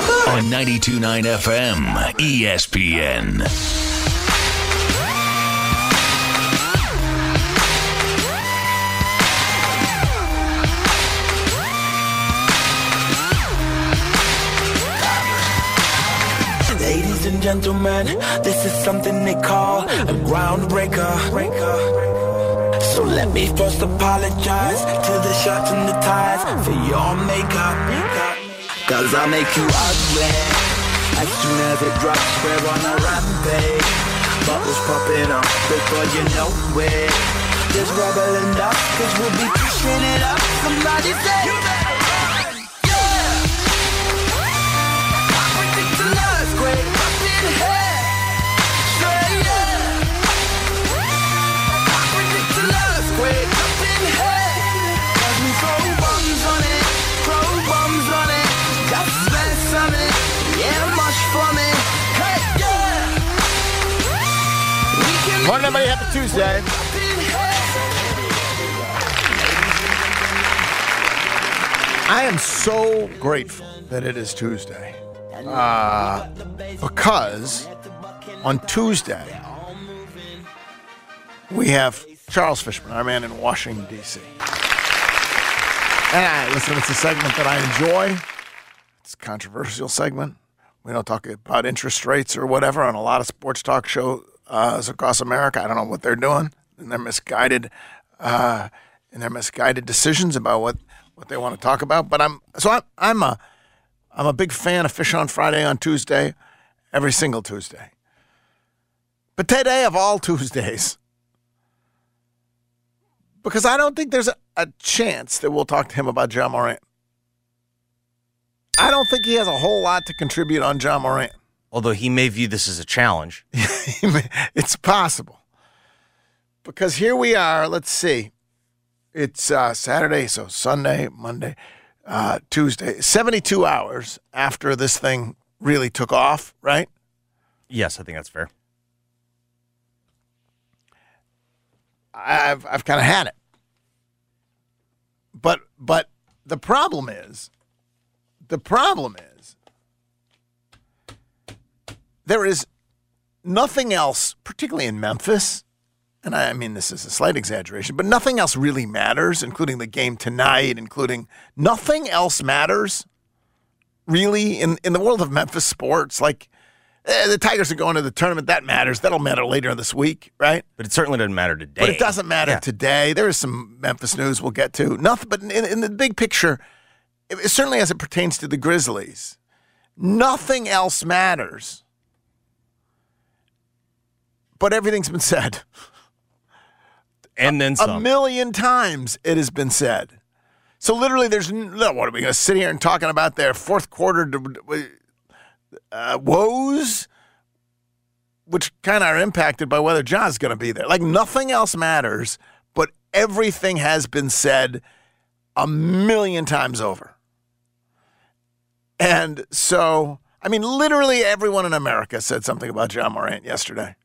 On 92.9 FM ESPN. Ladies and gentlemen, this is something they call a groundbreaker. So let me first apologize to the shirts and the ties for your makeup. Cause I'll make you ugly as soon as it drops. We're on a rampage. Bubbles popping up before you know it. There's rubble and dust, cause we'll be pushing it up. Somebody say, You better run! Yeah! Ridiculous, great fucking head. Say Morning, everybody. Happy Tuesday. I am so grateful that it is Tuesday. Uh, because on Tuesday, we have Charles Fishman, our man in Washington, D.C. And I, listen, it's a segment that I enjoy. It's a controversial segment. We don't talk about interest rates or whatever on a lot of sports talk shows uh, across America. I don't know what they're doing and their misguided, uh, and their misguided decisions about what, what they want to talk about. But I'm so I'm I'm a I'm a big fan of Fish on Friday on Tuesday, every single Tuesday. But today of all Tuesdays, because I don't think there's a, a chance that we'll talk to him about Ja Morant. I don't think he has a whole lot to contribute on Ja Morant. Although he may view this as a challenge. it's possible. Because here we are, let's see. It's uh, Saturday, so Sunday, Monday, uh, Tuesday, 72 hours after this thing really took off, right? Yes, I think that's fair. I've I've kind of had it. But but the problem is the problem is there is nothing else, particularly in Memphis, and I mean this is a slight exaggeration, but nothing else really matters, including the game tonight, including nothing else matters really in, in the world of Memphis sports. Like eh, the Tigers are going to the tournament, that matters. That'll matter later this week, right? But it certainly doesn't matter today. But it doesn't matter Yeah. today. There is some Memphis news we'll get to. Nothing, but in, in the big picture, it- certainly as it pertains to the Grizzlies, nothing else matters. But everything's been said And then a million times. It has been said. So literally, there's no. What are we going to sit here and talking about their fourth quarter uh, woes, which kind of are impacted by whether Ja's going to be there. Like nothing else matters, but everything has been said a million times over. And so, I mean, literally everyone in America said something about Ja Morant yesterday.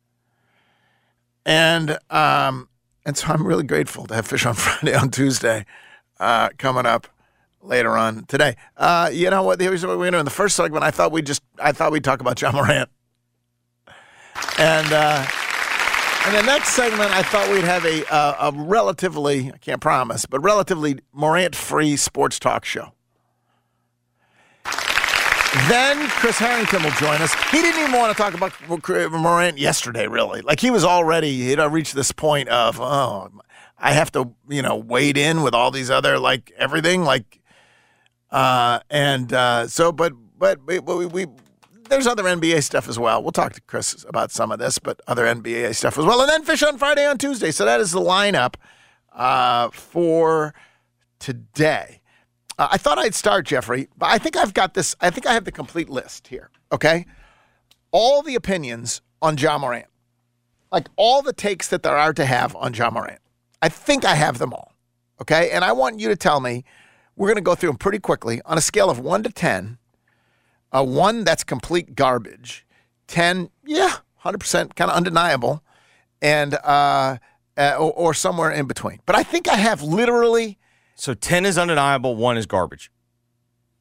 And um, and so I'm really grateful to have Fish on Friday on Tuesday uh, coming up later on today. Uh, you know what? Here's what we're doing. In the first segment, I thought we just I thought we'd talk about Ja Morant, and uh, and the next segment, I thought we'd have a a, a relatively I can't promise, but relatively Morant-free sports talk show. Then Chris Herrington will join us. He didn't even want to talk about Morant yesterday, really. Like he was already, know, reached this point of, oh, I have to, you know, wade in with all these other, like everything, like, uh, and uh, so, but, but we, we, we, there's other NBA stuff as well. We'll talk to Chris about some of this, but other NBA stuff as well. And then Fish on Friday on Tuesday. So that is the lineup uh, for today. Uh, I thought I'd start, Jeffrey, but I think I've got this. I think I have the complete list here. Okay. all the opinions on Ja Morant, like all the takes that there are to have on Ja Morant. I think I have them all. Okay. And I want you to tell me, we're going to go through them pretty quickly on a scale of one to 10. A one, that's complete garbage. 10, yeah, 100% kind of undeniable. And, uh, uh, or, or somewhere in between. But I think I have literally, So 10 is undeniable, 1 is garbage.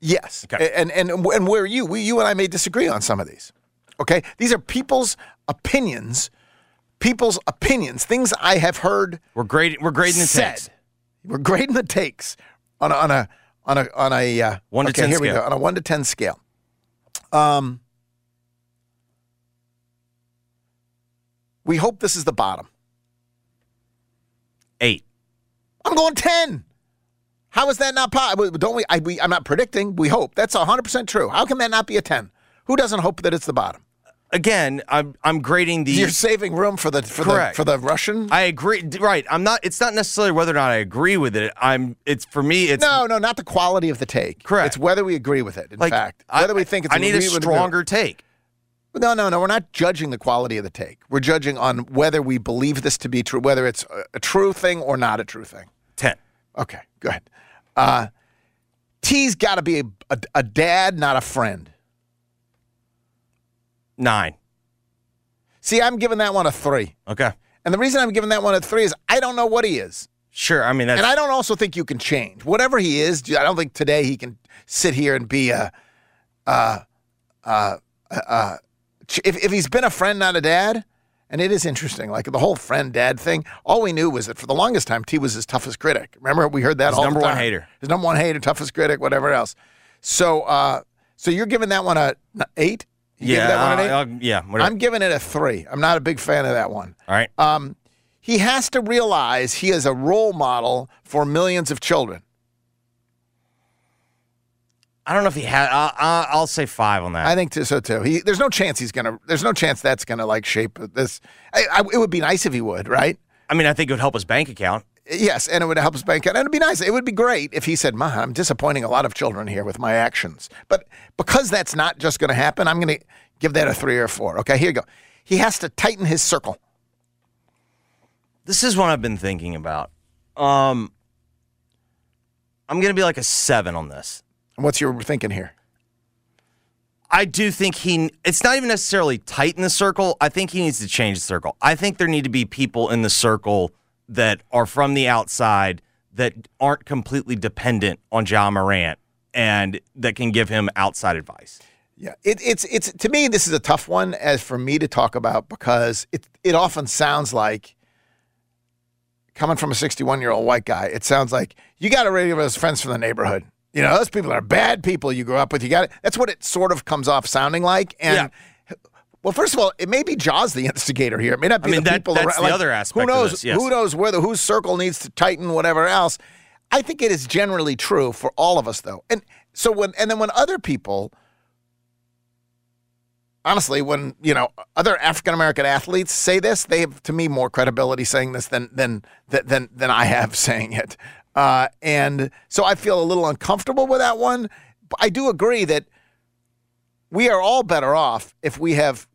yes. Okay. And, and, and where are you? We, you and I may disagree on some of these. Okay. These are people's opinions, people's opinions, things I have heard We're grading we're grading the said. takes. We're grading the takes on a on a on a on a uh, One to okay, 10 here we scale. go on a one to ten scale. Um, we hope this is the bottom. 8. I'm going ten. How is that not possible? Don't we, I, we? I'm not predicting. We hope that's 100 percent true. How can that not be a ten? Who doesn't hope that it's the bottom? Again, I'm I'm grading the You're saving room for the for Correct. the for the Russian. I agree. Right. I'm not. It's not necessarily whether or not I agree with it. I'm. It's for me. It's no, no, not the quality of the take. Correct. It's whether we agree with it. In like fact, I- whether we think it's I need a stronger take. No, no, no. We're not judging the quality of the take. We're judging on whether we believe this to be true, whether it's a, a true thing or not a true thing. Ten. Okay, good. Uh, Tee's got to be a, a, a dad, not a friend. Nine. See, I'm giving that one a three. Okay. And the reason I'm giving that one a three is I don't know what he is. Sure. I mean that's. And I don't also think you can change. Whatever he is, I don't think today he can sit here and be a, uh, uh, uh, if, if he's been a friend, not a dad, and it is interesting, like the whole friend dad thing, all we knew was that for the longest time, Tee was his toughest critic. Remember, we heard that His all number the one hater. His number one hater, toughest critic, whatever else. So, uh, so you're giving that one a eight? You yeah. that one an eight? uh, yeah. Whatever. I'm giving it a three. I'm not a big fan of that one. All right. Um, he has to realize he is a role model for millions of children. I don't know if he had. Uh, I'll say five on that. I think so too. He, there's no chance he's gonna. There's no chance that's gonna like shape this. I, I, it would be nice if he would, right? I mean, I think it would help his bank account. Yes, and it would help his bank account. And it'd be nice. It would be great if he said, "Ma, I'm disappointing a lot of children here with my actions." But because that's not just going to happen, I'm going to give that a three or a four. Okay, here you go. He has to tighten his circle. This is what I've been thinking about. Um, I'm gonna be like a seven on this. What's your thinking here? I do think he. It's not even necessarily tighten the circle. I think he needs to change the circle. I think there need to be people in the circle that are from the outside that aren't completely dependent on Ja Morant and that can give him outside advice. Yeah, it, it's it's to me this is a tough one as for me to talk about because it it often sounds like coming from a 61 year old white guy, it sounds like you got to radio those friends from the neighborhood. You know, those people are bad people you grew up with. You got it. That's what it sort of comes off sounding like. And well, first of all, it may be Ja's the instigator here. It may not be I mean, the that- people that's around. the like, other aspect Who of knows? this, yes. Who knows whether whose circle needs to tighten, whatever else. I think it is generally true for all of us, though. And so when and then when other people honestly, when you know other African American athletes say this, they have to me more credibility saying this than than than than I have saying it. Uh, and so I feel a little uncomfortable with that one. But I do agree that we are all better off if we have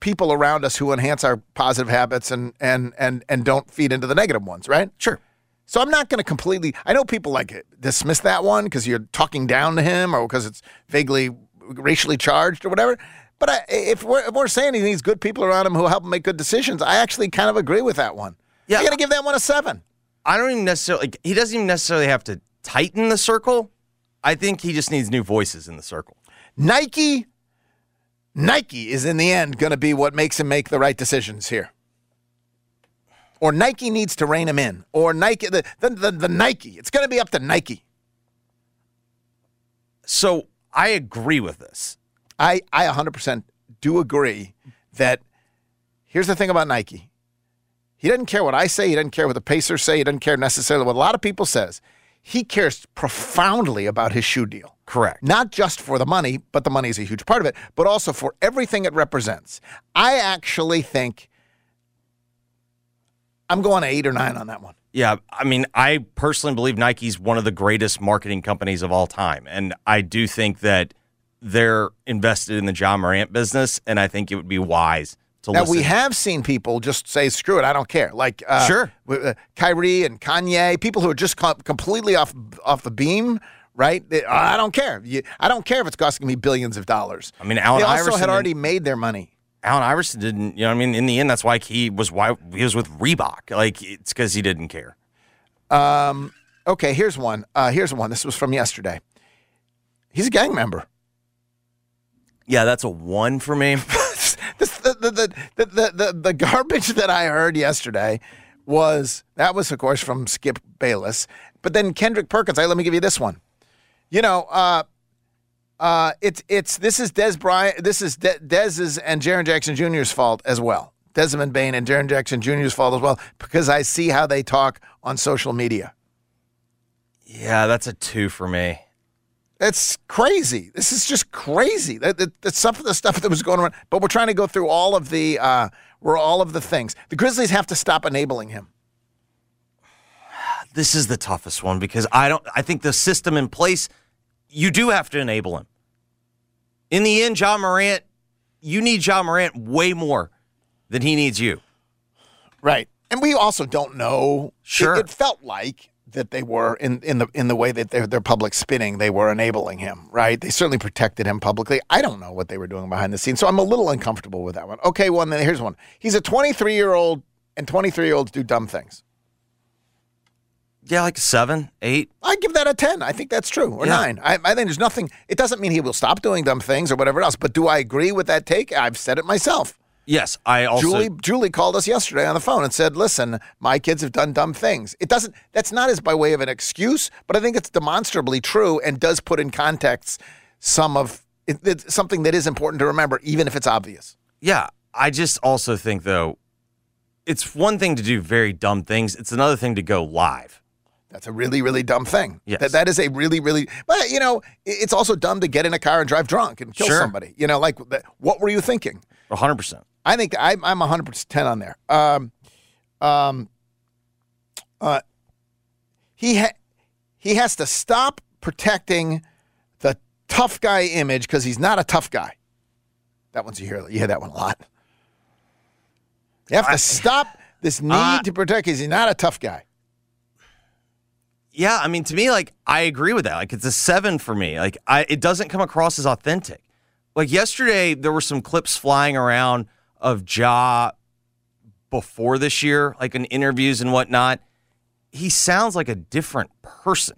people around us who enhance our positive habits and and and and don't feed into the negative ones, right? Sure. So I'm not going to completely. I know people like dismiss that one because you're talking down to him or because it's vaguely racially charged or whatever. But I, if, we're, if we're saying he needs good people around him who help him make good decisions, I actually kind of agree with that one. Yeah. I got to give that one a seven. I don't even necessarily. Like, he doesn't even necessarily have to tighten the circle. I think he just needs new voices in the circle. Nike, Nike is in the end going to be what makes him make the right decisions here. Or Nike needs to rein him in. Or Nike, the, the, the, the Nike. It's going to be up to Nike. So I agree with this. I, I 100% do agree that here's the thing about Nike. He doesn't care what I say. He doesn't care what the Pacers say. He doesn't care necessarily what a lot of people says. He cares profoundly about his shoe deal. Correct. Not just for the money, but the money is a huge part of it, but also for everything it represents. I actually think I'm going eight or nine on that one. Yeah, I mean, I personally believe Nike's one of the greatest marketing companies of all time, and I do think that they're invested in the Ja Morant business, and I think it would be wise to Now listen. we have seen people just say, "Screw it, I don't care." Like uh, Sure. uh, Kyrie and Kanye, people who are just com- completely off off the beam. Right? They, I don't care. You, I don't care if it's costing me billions of dollars. I mean, Allen they also Iverson had and- already made their money. Allen Iverson didn't. You know, I mean, in the end, that's why he was why he was with Reebok. Like it's because he didn't care. Okay, here's one. Uh, here's one. This was from yesterday. He's a gang member. Yeah, that's a one for me. this, the, the, the, the, the, the, garbage that I heard yesterday was that was, of course, from Skip Bayless. But then Kendrick Perkins, I, let me give you this one. You know, uh, uh, it's it's this is Des Bryant, this is De- Dez's and Jaren Jackson Jr.'s fault as well. Desmond Bane and Jaren Jackson Jr.'s fault as well because I see how they talk on social media. yeah, that's a two for me. It's crazy. This is just crazy. That, that, that's some of the stuff that was going on. But we're trying to go through all of the, uh, we're all of the things. The Grizzlies have to stop enabling him. This is the toughest one because I don't. I think the system in place, you do have to enable him. In the end, Ja Morant, you need Ja Morant way more than he needs you. Right. And we also don't know. Sure. It, it felt like that they were in, in the in the way that they're, they're public spinning, they were enabling him, right? They certainly protected him publicly. I don't know what they were doing behind the scenes, so I'm a little uncomfortable with that one. Okay, one. Then here's one. He's a 23 year old, and 23 year olds do dumb things. Yeah, like seven, eight. I give that a 10. I think that's true, or Yeah. nine. I, I think there's nothing, it doesn't mean he will stop doing dumb things or whatever else, but do I agree with that take? I've said it myself. Yes, I also. Julie Julie called us yesterday on the phone and said, "Listen, my kids have done dumb things." It doesn't. That's not as by way of an excuse, but I think it's demonstrably true and does put in context some of it, it's something that is important to remember, even if it's obvious. Yeah, I just also think though, it's one thing to do very dumb things. It's another thing to go live. That's a really, really dumb thing. Yes. That that is a really, really. But you know, it's also dumb to get in a car and drive drunk and kill Sure. somebody. You know, like what were you thinking? hundred percent. I think I'm I'm 100 percent on there. Um, um, uh, he ha- he has to stop protecting the tough guy image because he's not a tough guy. That one's you hear you hear that one a lot. You have to stop this need Uh, to protect because he's not a tough guy. Yeah, I mean, to me, like I agree with that. Like it's a seven for me. Like I, it doesn't come across as authentic. Like yesterday, there were some clips flying around of Ja before this year, like in interviews and whatnot. He sounds like a different person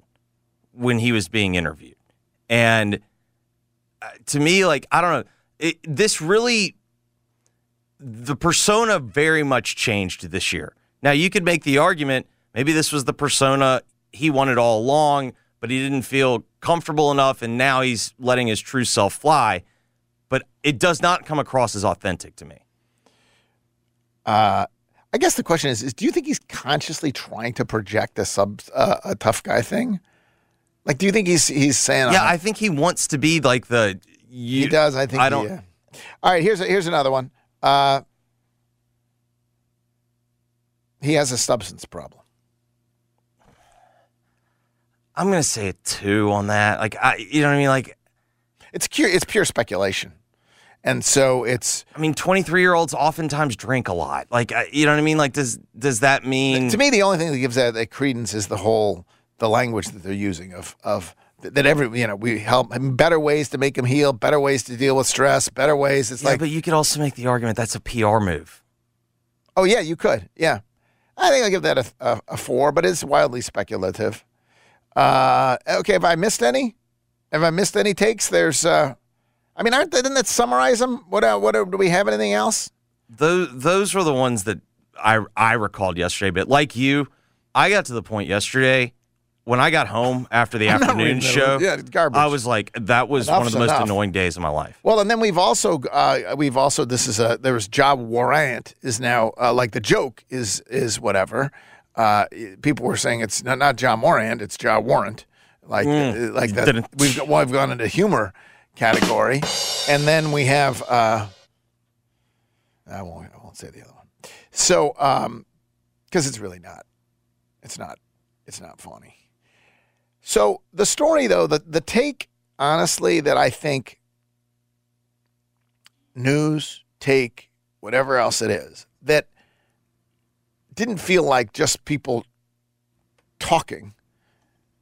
when he was being interviewed, and uh, to me, like I don't know, it, this really the persona very much changed this year. Now, you could make the argument maybe this was the persona he wanted all along, but he didn't feel comfortable enough, and now he's letting his true self fly. But it does not come across as authentic to me. I guess the question is: Is do you think he's consciously trying to project a sub uh, a tough guy thing? Like, do you think he's he's saying? Yeah, uh, I think he wants to be like the. You, He does. I think. I don't. uh, all right. Here's a, here's another one. Uh, he has a substance problem. I'm gonna say a two on that. Like I, you know what I mean? Like It's pure. It's pure speculation, and so it's I mean, 23 year olds oftentimes drink a lot. Like you know what I mean? Like does does that mean? to me the only thing that gives that, that credence is the whole the language that they're using of of that every you know we help better ways to make him heal, better ways to deal with stress, better ways. It's yeah, like but you could also make the argument that's a PR move. oh yeah, you could yeah. I think I'll give that a, a, a four, but it's wildly speculative. Uh, okay, have I missed any? Have I missed any takes? There's, uh, I mean, aren't didn't that summarize them? What, uh, what, uh, do we have anything else? those those were the ones that I I recalled yesterday. But like you, I got to the point yesterday when I got home after the I'm afternoon show. Yeah, garbage. I was like, that was one of the most enough. annoying days of my life. Well, and then we've also, uh, we've also, this is a, there was Job Warrant is now, uh, like the joke is, is whatever. Uh, people were saying it's not, not John Warrant, it's Job Warrant. Like, uh, like that. We've, well, we've gone into humor category. And then we have, uh, I won't, I won't say the other one. So, um, cause it's really not, it's not, it's not funny. So the story though, the, the take honestly that I think news, take, whatever else it is, that didn't feel like just people talking.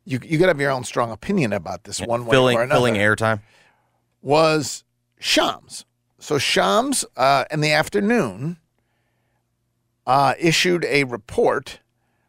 You you got to have your own strong opinion about this one way filling or another. filling airtime. Was Shams. So Shams uh, in the afternoon uh, issued a report.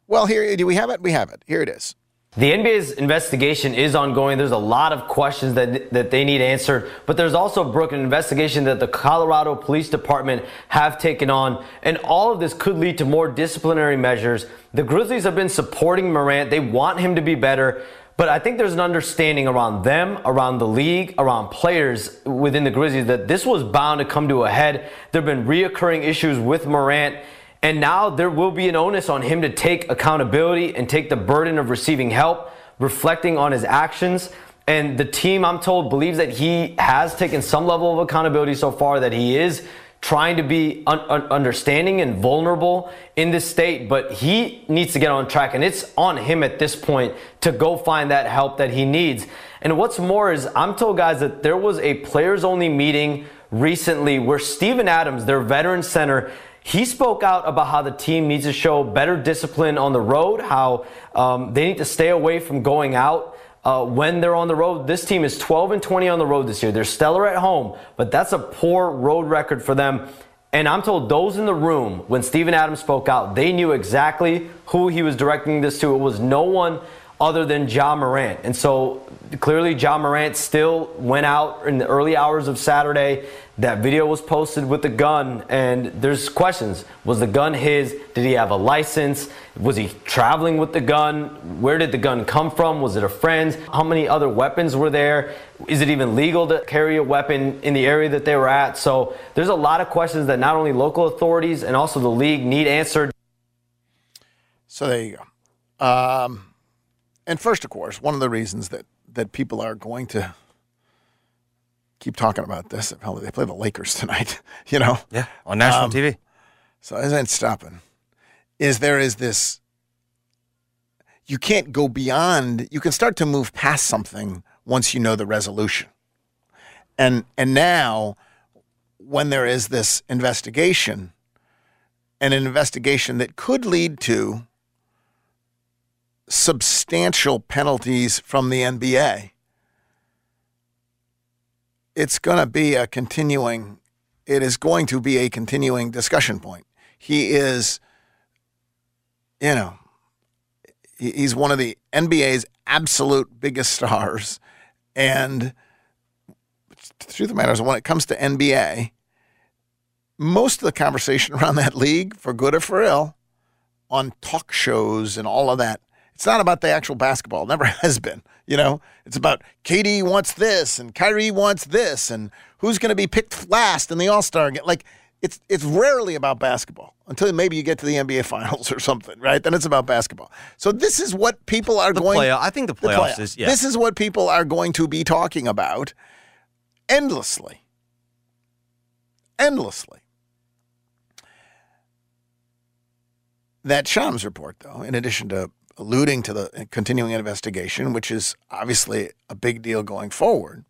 Well, here do we have it? We have it. Here it is. The NBA's investigation is ongoing. There's a lot of questions that, that they need answered, but there's also, Brooke, an investigation that the Colorado Police Department have taken on, and all of this could lead to more disciplinary measures. The Grizzlies have been supporting Morant. They want him to be better, but I think there's an understanding around them, around the league, around players within the Grizzlies that this was bound to come to a head. There have been reoccurring issues with Morant. And now there will be an onus on him to take accountability and take the burden of receiving help, reflecting on his actions. And the team, I'm told, believes that he has taken some level of accountability so far, that he is trying to be un- un- understanding and vulnerable in this state, but he needs to get on track. And it's on him at this point to go find that help that he needs. And what's more is, I'm told, guys, that there was a players only meeting recently where Steven Adams, their veteran center, he spoke out about how the team needs to show better discipline on the road, how um, they need to stay away from going out uh, when they're on the road. This team is 12 and 20 on the road this year. They're stellar at home, but that's a poor road record for them. And I'm told those in the room, when Steven Adams spoke out, they knew exactly who he was directing this to. It was no one other than Ja Morant. And so clearly, Ja Morant still went out in the early hours of Saturday. That video was posted with the gun, and there's questions. Was the gun his? Did he have a license? Was he traveling with the gun? Where did the gun come from? Was it a friend's? How many other weapons were there? Is it even legal to carry a weapon in the area that they were at? So there's a lot of questions that not only local authorities and also the league need answered. So there you go. Um, and first, of course, one of the reasons that that people are going to keep talking about this, hell, they play the Lakers tonight, you know, Yeah, on national Um, TV. so it ain't stopping. Is there is this? You can't go beyond. You can start to move past something once you know the resolution. And and now, when there is this investigation, and an investigation that could lead to substantial penalties from the NBA, it's going to be a continuing. It is going to be a continuing discussion point. He is, you know, he's one of the NBA's absolute biggest stars. And the truth of the matter is, when it comes to NBA, most of the conversation around that league, for good or for ill, on talk shows and all of that, it's not about the actual basketball. It never has been. You know, it's about KD wants this and Kyrie wants this and who's going to be picked last in the All Star game. Like it's it's rarely about basketball until maybe you get to the NBA Finals or something, right? Then it's about basketball. So this is what people are The going. playoff. I think the the playoffs playoff. is yeah. This is what people are going to be talking about endlessly. Endlessly. That Shams report, though, in addition to alluding to the continuing investigation, which is obviously a big deal going forward,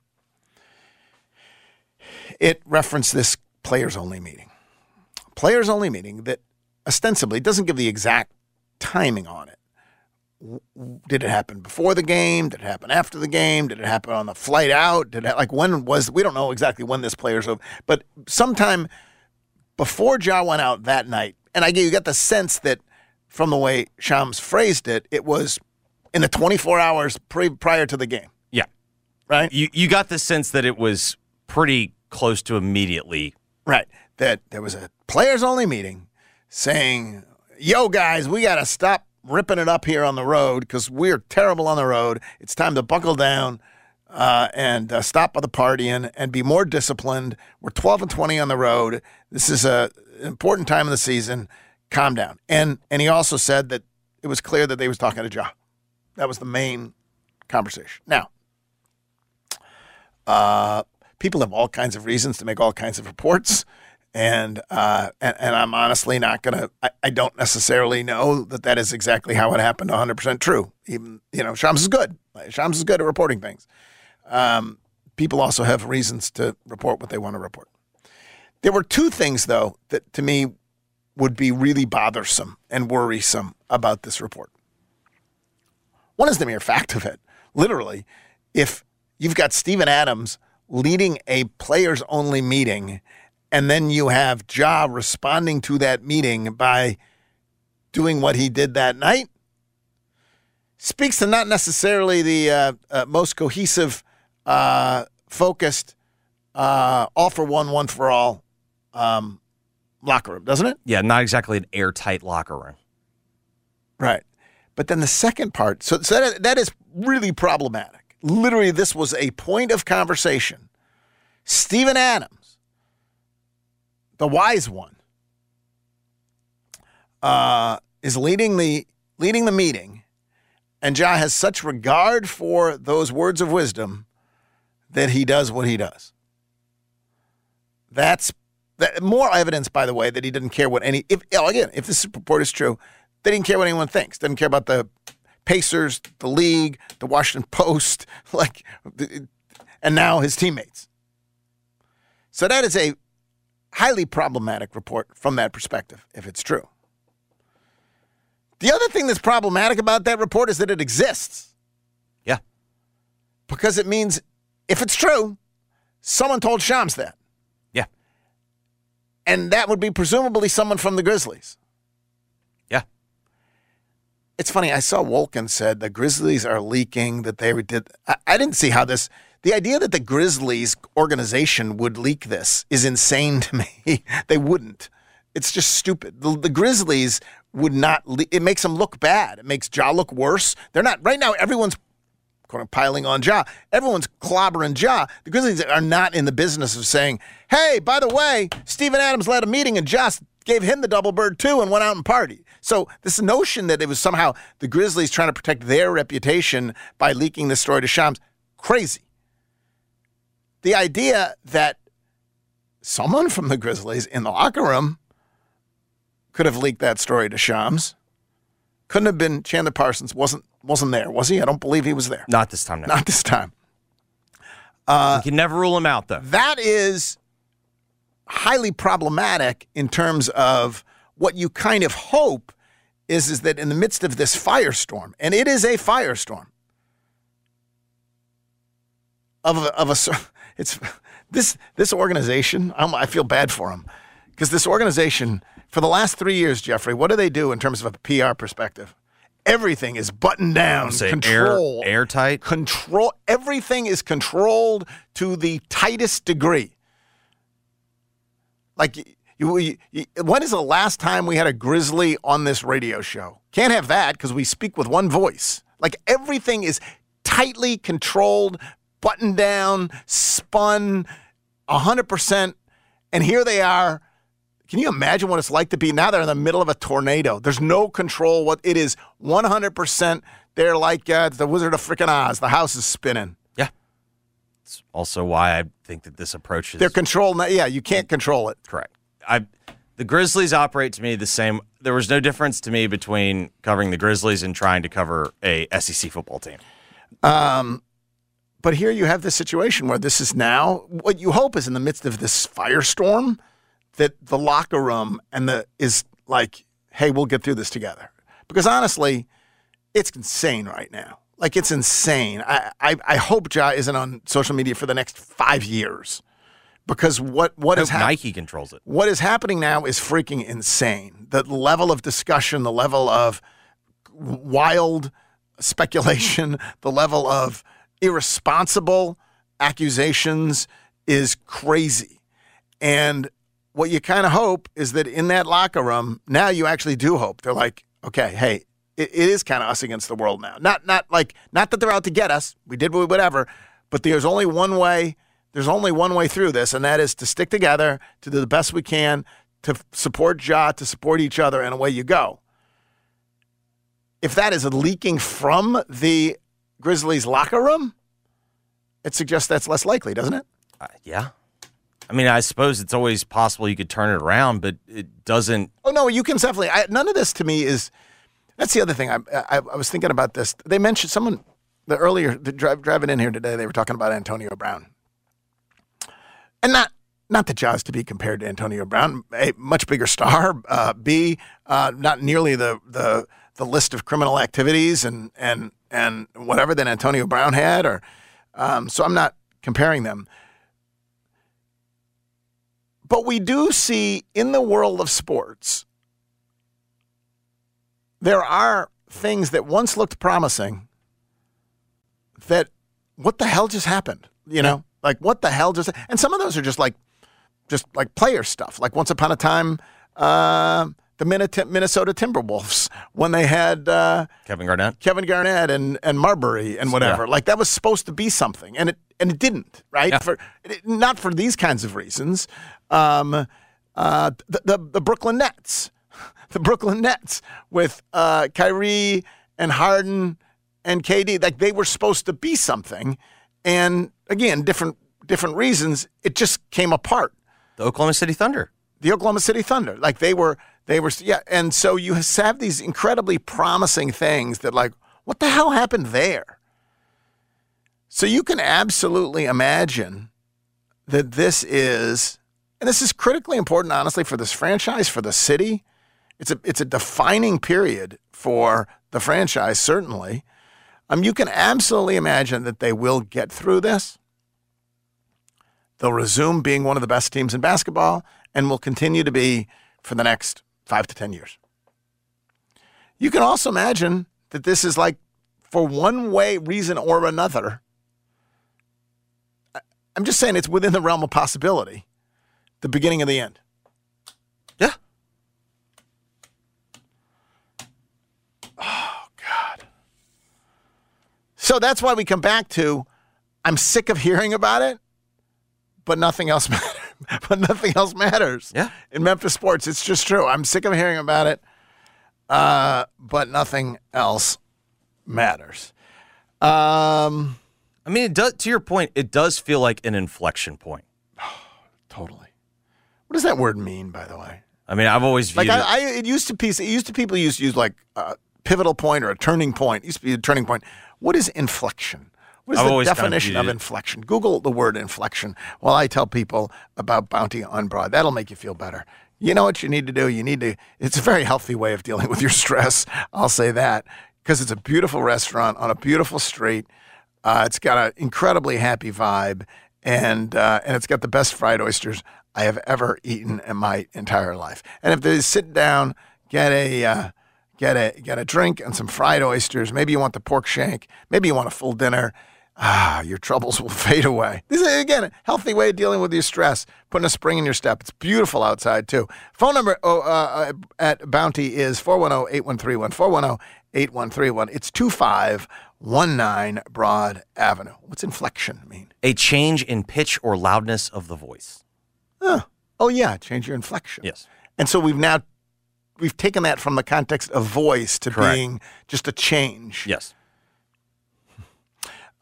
it referenced this players only meeting. Players only meeting that ostensibly doesn't give the exact timing on it. Did it happen before the game? Did it happen after the game? Did it happen on the flight out? Did it like when was we don't know exactly when this player's over, but sometime before Ja went out that night, and I you got the sense that from the way Shams phrased it, it was in the 24 hours pre, prior to the game, yeah. right? You you got the sense that it was pretty close to immediately. Right. That there was a players only meeting saying, yo, guys, we got to stop ripping it up here on the road because we're terrible on the road. It's time to buckle down uh, and uh, stop the partying and be more disciplined. We're 12 and 20 on the road. This is a an important time of the season. Calm down. And and he also said that it was clear that they was talking to Ja. That was the main conversation. Now, uh, people have all kinds of reasons to make all kinds of reports. And, uh, and and I'm honestly not gonna. I, I don't necessarily know that that is exactly how it happened. 100 percent true. Even you know, Shams is good. Shams is good at reporting things. Um, people also have reasons to report what they want to report. There were two things, though, that to me would be really bothersome and worrisome about this report. One is the mere fact of it. Literally, if you've got Steven Adams leading a players only meeting, and then you have Ja responding to that meeting by doing what he did that night, speaks to not necessarily the uh, uh, most cohesive, uh, focused, uh, all for one, one for all um, locker room, doesn't it? Yeah, not exactly an airtight locker room. Right. But then the second part, so, so that, that is really problematic. Literally, this was a point of conversation. Steven Adams, the wise one, uh, is leading the leading the meeting, and Ja has such regard for those words of wisdom that he does what he does. That's that, more evidence, by the way, that he didn't care what any. If oh, again, if this report is true, they didn't care what anyone thinks. Didn't care about the Pacers, the league, the Washington Post, like, and now his teammates. So that is a highly problematic report from that perspective, if it's true. The other thing that's problematic about that report is that it exists. Yeah. Because it means if it's true, someone told Shams that. And that would be presumably someone from the Grizzlies. Yeah. It's funny. I saw Wolken said the Grizzlies are leaking that they did. I, I didn't see how this. The idea that the Grizzlies organization would leak this is insane to me. they wouldn't. It's just stupid. The, the Grizzlies would not. Le- it makes them look bad. It makes Ja look worse. They're not right now. Everyone's kind of piling on Ja. Everyone's clobbering Ja. The Grizzlies are not in the business of saying, "Hey, by the way, Steven Adams led a meeting and just gave him the double bird too and went out and partied." So this notion that it was somehow the Grizzlies trying to protect their reputation by leaking this story to Shams, crazy. The idea that someone from the Grizzlies in the locker room could have leaked that story to Shams. Couldn't have been Chandler Parsons. wasn't wasn't there, was he? I don't believe he was there. Not this time. No. Not this time. Uh, you can never rule him out, though. That is highly problematic in terms of what you kind of hope is is that in the midst of this firestorm, and it is a firestorm of a, of a it's this this organization. I'm, I feel bad for them because this organization for the last three years, Jeffrey, what do they do in terms of a PR perspective? Everything is buttoned down, Say control, air, airtight. control. Everything is controlled to the tightest degree. Like you, you, you, when is the last time we had a grizzly on this radio show? Can't have that because we speak with one voice. Like everything is tightly controlled, buttoned down, spun, hundred percent. And here they are. Can you imagine what it's like to be now? They're in the middle of a tornado. There's no control. What it is, 100. percent They're like uh, the Wizard of Freaking Oz. The house is spinning. Yeah. It's also why I think that this approach is They're controlled. Yeah, you can't control it. correct. I the Grizzlies operate to me the same. There was no difference to me between covering the Grizzlies and trying to cover a SEC football team. Um, But here you have this situation where this is now what you hope is in the midst of this firestorm that the locker room and the is like, hey, we'll get through this together. Because honestly, it's insane right now. Like it's insane. I I, I hope Ja isn't on social media for the next five years. Because what what is hope Nike controls it. what is happening now is freaking insane. The level of discussion, the level of wild speculation, the level of irresponsible accusations is crazy. And what you kind of hope is that in that locker room, now you actually do hope. They're like, okay, hey, it, it is kind of us against the world now. Not not like not that they're out to get us. We did whatever, but there's only one way. There's only one way through this, and that is to stick together, to do the best we can, to support Ja, to support each other, and away you go. If that is leaking from the Grizzlies locker room, it suggests that's less likely, doesn't it? Uh, yeah. I mean, I suppose it's always possible you could turn it around, but it doesn't. Oh no, you can definitely. I, none of this to me is. That's the other thing. I, I, I was thinking about this. They mentioned someone the earlier the drive, driving in here today. They were talking about Antonio Brown, and not not the Ja's to be compared to Antonio Brown, a much bigger star. Uh, B, uh, not nearly the the the list of criminal activities and and and whatever that Antonio Brown had, or um, so I'm not comparing them. But we do see in the world of sports, there are things that once looked promising that what the hell just happened? You know, like what the hell just, and some of those are just like, just like player stuff. Like once upon a time, uh, the Minnesota Timberwolves when they had uh, Kevin Garnett, Kevin Garnett, and and Marbury and whatever. Yeah. Like that was supposed to be something, and it and it didn't. Right? Yeah. For not for these kinds of reasons. Um, uh, the, the the Brooklyn Nets, the Brooklyn Nets with uh, Kyrie and Harden and KD, like they were supposed to be something, and again, different different reasons. It just came apart the Oklahoma City Thunder. the Oklahoma City Thunder. Like they were, they were, yeah. And so you have these incredibly promising things that, like, what the hell happened there? So you can absolutely imagine that this is, and this is critically important, honestly, for this franchise, for the city. It's a, it's a defining period for the franchise, certainly. Um, you can absolutely imagine that they will get through this. They'll resume being one of the best teams in basketball and will continue to be for the next five to 10 years. You can also imagine that this is like, for one way, reason, or another, I'm just saying it's within the realm of possibility, the beginning of the end. Yeah. Oh, God. So that's why we come back to I'm sick of hearing about it, but nothing else matters. but nothing else matters. Yeah. In Memphis sports, it's just true. I'm sick of hearing about it, uh, but nothing else matters. Um, I mean, it does. To your point, it does feel like an inflection point. totally. What does that word mean, by the way? I mean, I've always viewed Like it. I, I, it used to piece. It used to people used to use like a pivotal point or a turning point. It used to be a turning point. What is inflection? What is I've the kind of definition of it- inflection? Google the word inflection while I tell people about Bounty on Broad. That'll make you feel better. You know what you need to do? You need to. It's a very healthy way of dealing with your stress. I'll say that because it's a beautiful restaurant on a beautiful street. Uh, it's got an incredibly happy vibe, and uh, and it's got the best fried oysters I have ever eaten in my entire life. And if they sit down, get a uh, get a get a drink and some fried oysters. Maybe you want the pork shank. Maybe you want a full dinner. Ah, your troubles will fade away. This is again a healthy way of dealing with your stress, putting a spring in your step. It's beautiful outside too. Phone number oh, uh, at Bounty is 410-8131. 410-8131. It's 2519 Broad Avenue. What's inflection mean? a change in pitch or loudness of the voice. Oh yeah, change your inflection. Yes. And so we've now we've taken that from the context of voice to Correct. being just a change. Yes.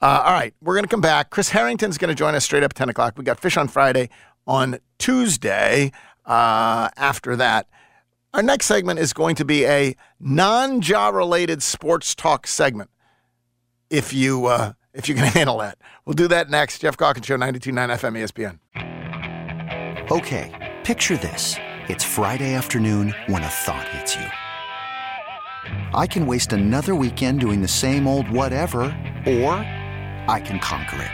Uh, all right, we're going to come back. Chris Herrington's going to join us straight up 10 o'clock. We got Fish on Friday on Tuesday uh, after that. Our next segment is going to be a non Ja related sports talk segment. If you uh, if you can handle that, we'll do that next. Geoff Calkins Show, 92.9 FM ESPN. Okay, picture this. It's Friday afternoon when a thought hits you. I can waste another weekend doing the same old whatever, or I can conquer it.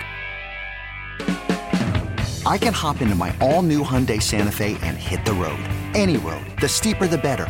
I can hop into my all new Hyundai Santa Fe and hit the road. Any road. The steeper, the better.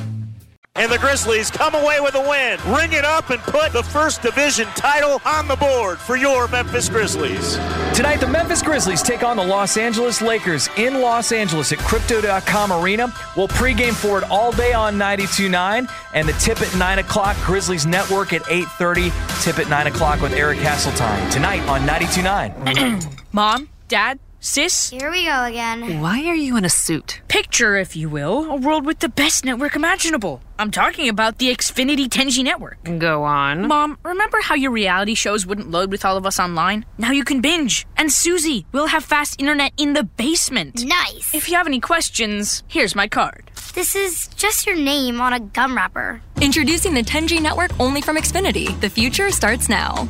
And the Grizzlies come away with a win. Ring it up and put the first division title on the board for your Memphis Grizzlies. Tonight, the Memphis Grizzlies take on the Los Angeles Lakers in Los Angeles at Crypto.com Arena. We'll pregame for it all day on 92.9 and the tip at 9 o'clock. Grizzlies Network at 8.30. Tip at 9 o'clock with Eric Hasseltine. Tonight on 92.9. Mom, Dad, Sis? Here we go again. Why are you in a suit? Picture, if you will, a world with the best network imaginable. I'm talking about the Xfinity 10G network. Go on. Mom, remember how your reality shows wouldn't load with all of us online? Now you can binge. And Susie, we'll have fast internet in the basement. Nice. If you have any questions, here's my card. This is just your name on a gum wrapper. Introducing the 10G network only from Xfinity. The future starts now.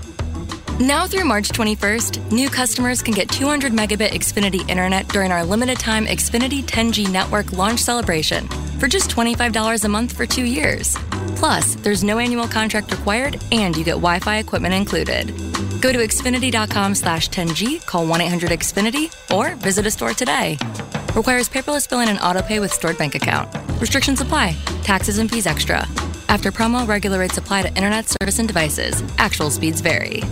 Now through March 21st, new customers can get 200 megabit Xfinity internet during our limited time Xfinity 10G network launch celebration for just $25 a month for two years. Plus, there's no annual contract required and you get Wi-Fi equipment included. Go to xfinity.com slash 10G, call 1-800-XFINITY, or visit a store today. Requires paperless billing and autopay with stored bank account. Restrictions apply. Taxes and fees extra. After promo, regular rates apply to internet service and devices. Actual speeds vary.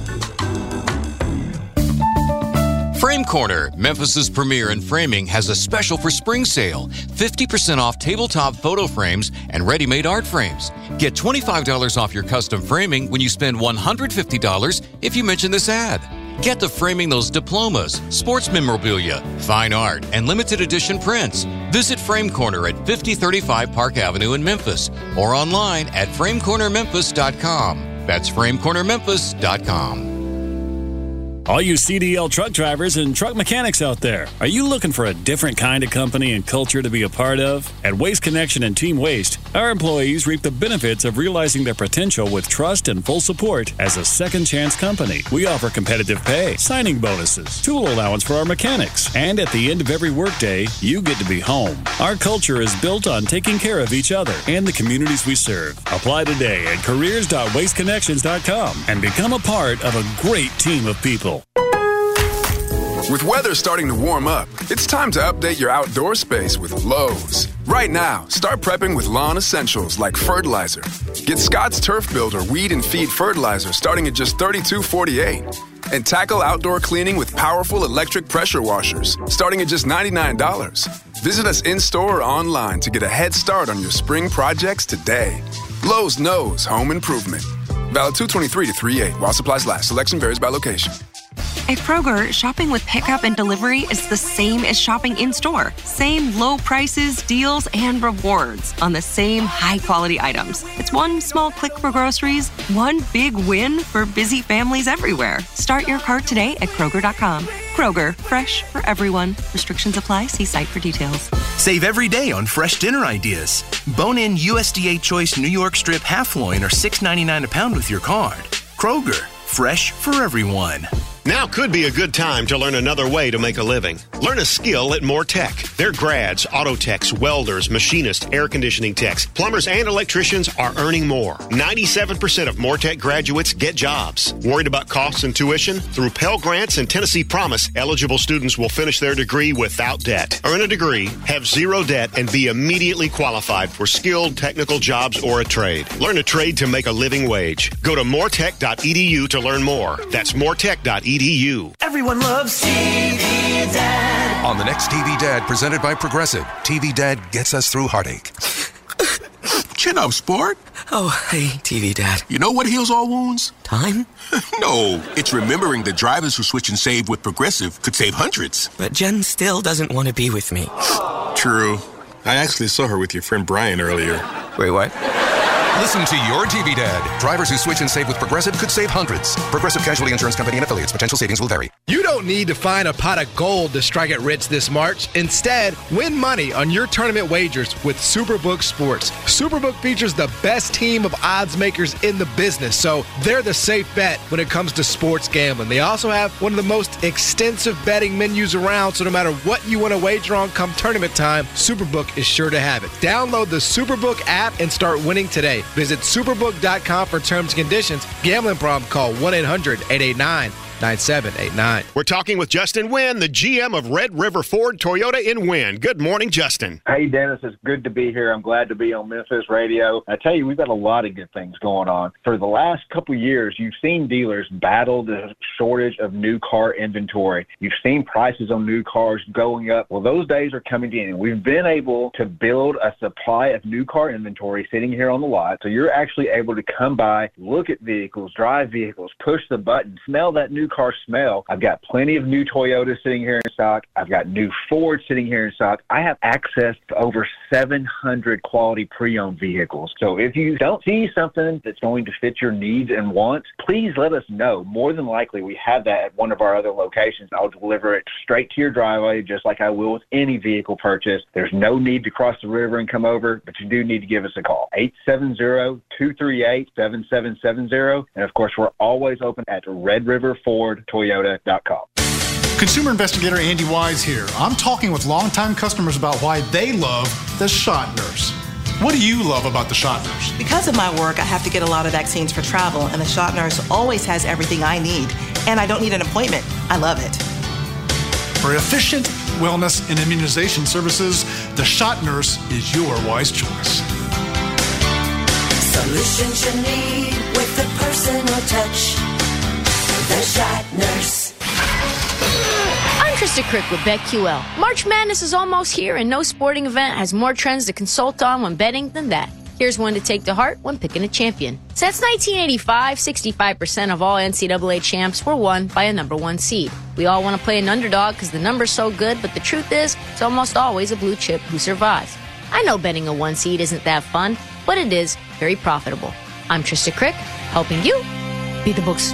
Frame Corner, Memphis's premier in framing, has a special for spring sale 50% off tabletop photo frames and ready made art frames. Get $25 off your custom framing when you spend $150 if you mention this ad. Get to framing those diplomas, sports memorabilia, fine art, and limited edition prints. Visit Frame Corner at 5035 Park Avenue in Memphis or online at framecornermemphis.com. That's framecornermemphis.com. All you CDL truck drivers and truck mechanics out there, are you looking for a different kind of company and culture to be a part of? At Waste Connection and Team Waste, our employees reap the benefits of realizing their potential with trust and full support as a second chance company. We offer competitive pay, signing bonuses, tool allowance for our mechanics, and at the end of every workday, you get to be home. Our culture is built on taking care of each other and the communities we serve. Apply today at careers.wasteconnections.com and become a part of a great team of people. With weather starting to warm up, it's time to update your outdoor space with Lowe's. Right now, start prepping with lawn essentials like fertilizer. Get Scott's Turf Builder weed and feed fertilizer starting at just $32.48. And tackle outdoor cleaning with powerful electric pressure washers starting at just $99. Visit us in store or online to get a head start on your spring projects today. Lowe's knows home improvement. Valid 223 to 38 while supplies last. Selection varies by location. At Kroger, shopping with pickup and delivery is the same as shopping in store. Same low prices, deals, and rewards on the same high quality items. It's one small click for groceries, one big win for busy families everywhere. Start your cart today at Kroger.com. Kroger, fresh for everyone. Restrictions apply. See site for details. Save every day on fresh dinner ideas. Bone in USDA Choice New York Strip half loin are $6.99 a pound with your card. Kroger, fresh for everyone. Now could be a good time to learn another way to make a living. Learn a skill at Moore Tech. Their grads, auto techs, welders, machinists, air conditioning techs, plumbers, and electricians are earning more. 97% of Moore Tech graduates get jobs. Worried about costs and tuition? Through Pell Grants and Tennessee Promise, eligible students will finish their degree without debt. Earn a degree, have zero debt, and be immediately qualified for skilled technical jobs or a trade. Learn a trade to make a living wage. Go to mooretech.edu to learn more. That's mooretech.edu. Everyone loves TV Dad. On the next TV Dad, presented by Progressive, TV Dad gets us through heartache. Chin up, sport. Oh, hey, TV Dad. You know what heals all wounds? Time? no, it's remembering that drivers who switch and save with Progressive could save hundreds. But Jen still doesn't want to be with me. True. I actually saw her with your friend Brian earlier. Wait, what? Listen to your TV Dad. Drivers who switch and save with Progressive could save hundreds. Progressive Casualty Insurance Company and affiliates. Potential savings will vary. You don't need to find a pot of gold to strike it rich this March. Instead, win money on your tournament wagers with Superbook Sports. Superbook features the best team of odds makers in the business, so they're the safe bet when it comes to sports gambling. They also have one of the most extensive betting menus around, so no matter what you want to wager on come tournament time, Superbook is sure to have it. Download the Superbook app and start winning today. Visit superbook.com for terms and conditions. Gambling problem, call 1 800 889 9789. We're talking with Justin Wynn, the GM of Red River Ford Toyota in Wynne. Good morning, Justin. Hey, Dennis, it's good to be here. I'm glad to be on Memphis Radio. I tell you, we've got a lot of good things going on. For the last couple of years, you've seen dealers battle the shortage of new car inventory. You've seen prices on new cars going up. Well, those days are coming in. We've been able to build a supply of new car inventory sitting here on the lot. So you're actually able to come by, look at vehicles, drive vehicles, push the button, smell that new car smell. I've got plenty of new Toyotas sitting here in stock. I've got new Ford sitting here in stock. I have access to over 700 quality pre-owned vehicles. So if you don't see something that's going to fit your needs and wants, please let us know. More than likely, we have that at one of our other locations. I'll deliver it straight to your driveway, just like I will with any vehicle purchase. There's no need to cross the river and come over, but you do need to give us a call. 870-238-7770. And of course, we're always open at redriverfordtoyota.com. Consumer investigator Andy Wise here. I'm talking with longtime customers about why they love the shot nurse. What do you love about the shot nurse? Because of my work, I have to get a lot of vaccines for travel, and the shot nurse always has everything I need. And I don't need an appointment. I love it. For efficient wellness and immunization services, the shot nurse is your wise choice. Solutions you need with the personal touch. The shot nurse. Krista Crick with BetQL. March Madness is almost here, and no sporting event has more trends to consult on when betting than that. Here's one to take to heart when picking a champion. Since 1985, 65% of all NCAA champs were won by a number one seed. We all want to play an underdog because the number's so good, but the truth is, it's almost always a blue chip who survives. I know betting a one seed isn't that fun, but it is very profitable. I'm Trista Crick, helping you beat the books.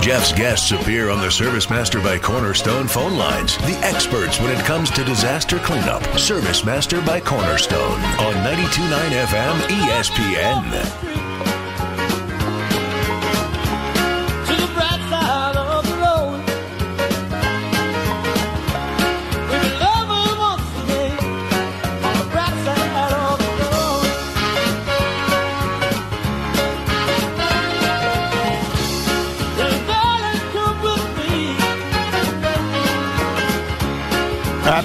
Geoff's guests appear on the Service Master by Cornerstone phone lines. The experts when it comes to disaster cleanup. Service Master by Cornerstone on 92.9 FM ESPN.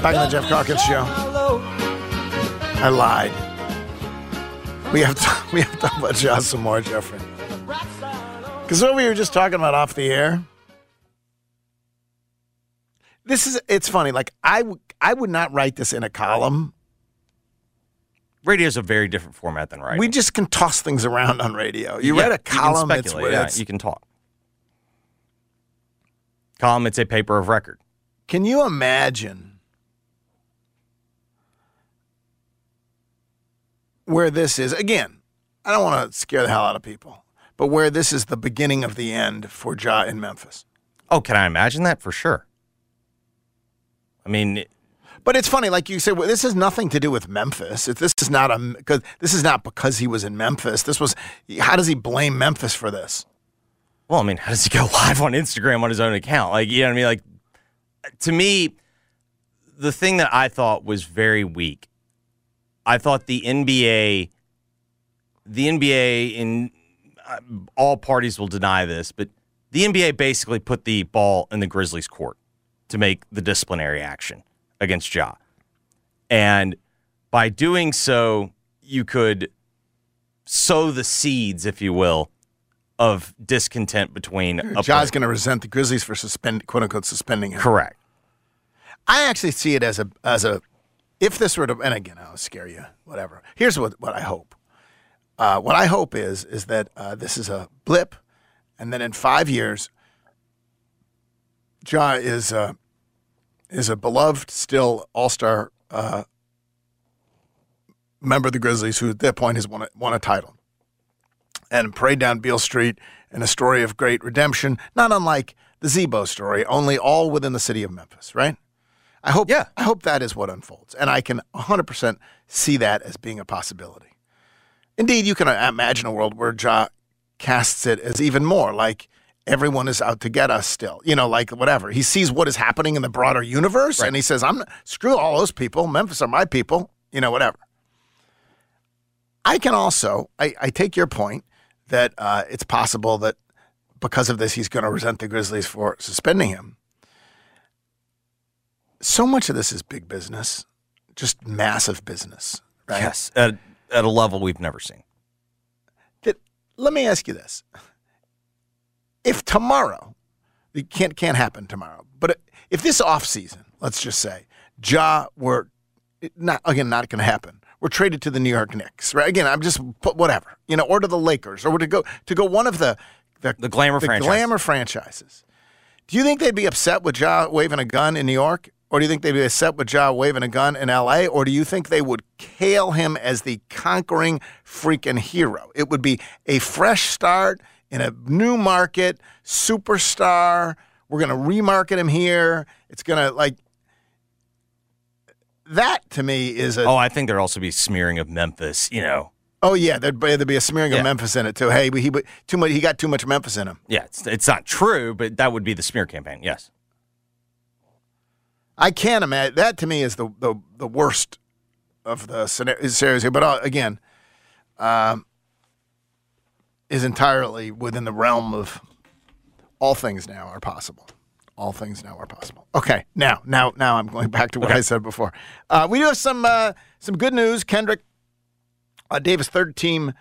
Back on the Geoff Calkins show. I lied. We have to, we have to talk about Josh some more, Jeffrey. Because what we were just talking about off the air. This is it's funny. Like I w- I would not write this in a column. Radio is a very different format than writing. We just can toss things around on radio. You Yeah, read a you column, it's, speculate, yeah, it's you can talk. Column, it's a paper of record. Can you imagine where this is? Again, I don't want to scare the hell out of people, but where this is the beginning of the end for Ja in Memphis. Oh, can I imagine that for sure? I mean, But it's funny, like you said, well, this has nothing to do with Memphis. If this is not a because this is not because he was in Memphis. This was how does he blame Memphis for this? Well, I mean, how does he go live on Instagram on his own account? Like, you know what I mean? Like, to me, the thing that I thought was very weak, I thought the NBA, the NBA, in uh, all parties will deny this, but the NBA basically put the ball in the Grizzlies' court to make the disciplinary action against Ja. And by doing so, you could sow the seeds, if you will, of discontent between Ja's going to resent the Grizzlies for suspend quote unquote suspending him. Correct. I actually see it as a as a if this were to and again I'll scare you whatever. Here's what what I hope. Uh, what I hope is is that uh, this is a blip, and then in five years, Ja is uh, is a beloved still All Star uh, member of the Grizzlies who at that point has won a, won a title, and parade down Beale Street and a story of great redemption, not unlike the Z-Bo story, only all within the city of Memphis, right? I hope yeah. I hope that is what unfolds. And I can 100% see that as being a possibility. Indeed, you can imagine a world where Ja casts it as even more like everyone is out to get us still. You know, like whatever. He sees what is happening in the broader universe and he says, I'm screw all those people. Memphis are my people, you know, whatever. I can also, I, I take your point that uh, it's possible that because of this, he's going to resent the Grizzlies for suspending him. So much of this is big business, just massive business, right? Yes, at, at a level we've never seen. That, let me ask you this. If tomorrow, it can't, can't happen tomorrow, but if this offseason, let's just say, Ja were not, again, not going to happen, were traded to the New York Knicks, right? Again, I'm just put whatever, you know, or to the Lakers, or to go to go one of the the, the glamour the franchises. glamour franchises. Do you think they'd be upset with Ja waving a gun in New York, or do you think they'd be upset with Ja waving a gun in L.A., or do you think they would hail him as the conquering freaking hero? It would be a fresh start in a new market, superstar. We're going to remarket him here. It's going to like that to me is a Oh, I think there'd also be smearing of Memphis, you know. Oh yeah, there'd be, there'd be a smearing Yeah. of Memphis in it too. Hey, he too much. He got too much Memphis in him. Yeah, it's, it's not true, but that would be the smear campaign, yes. I can't imagine that. To me, is the the, the worst of the scenar- scenarios here. But uh, again, um, is entirely within the realm of all things now are possible. All things now are possible. Okay, now, now, now, I'm going back to what I said before. Uh, we do have some uh, some good news. Kendrick uh, Davis, third team,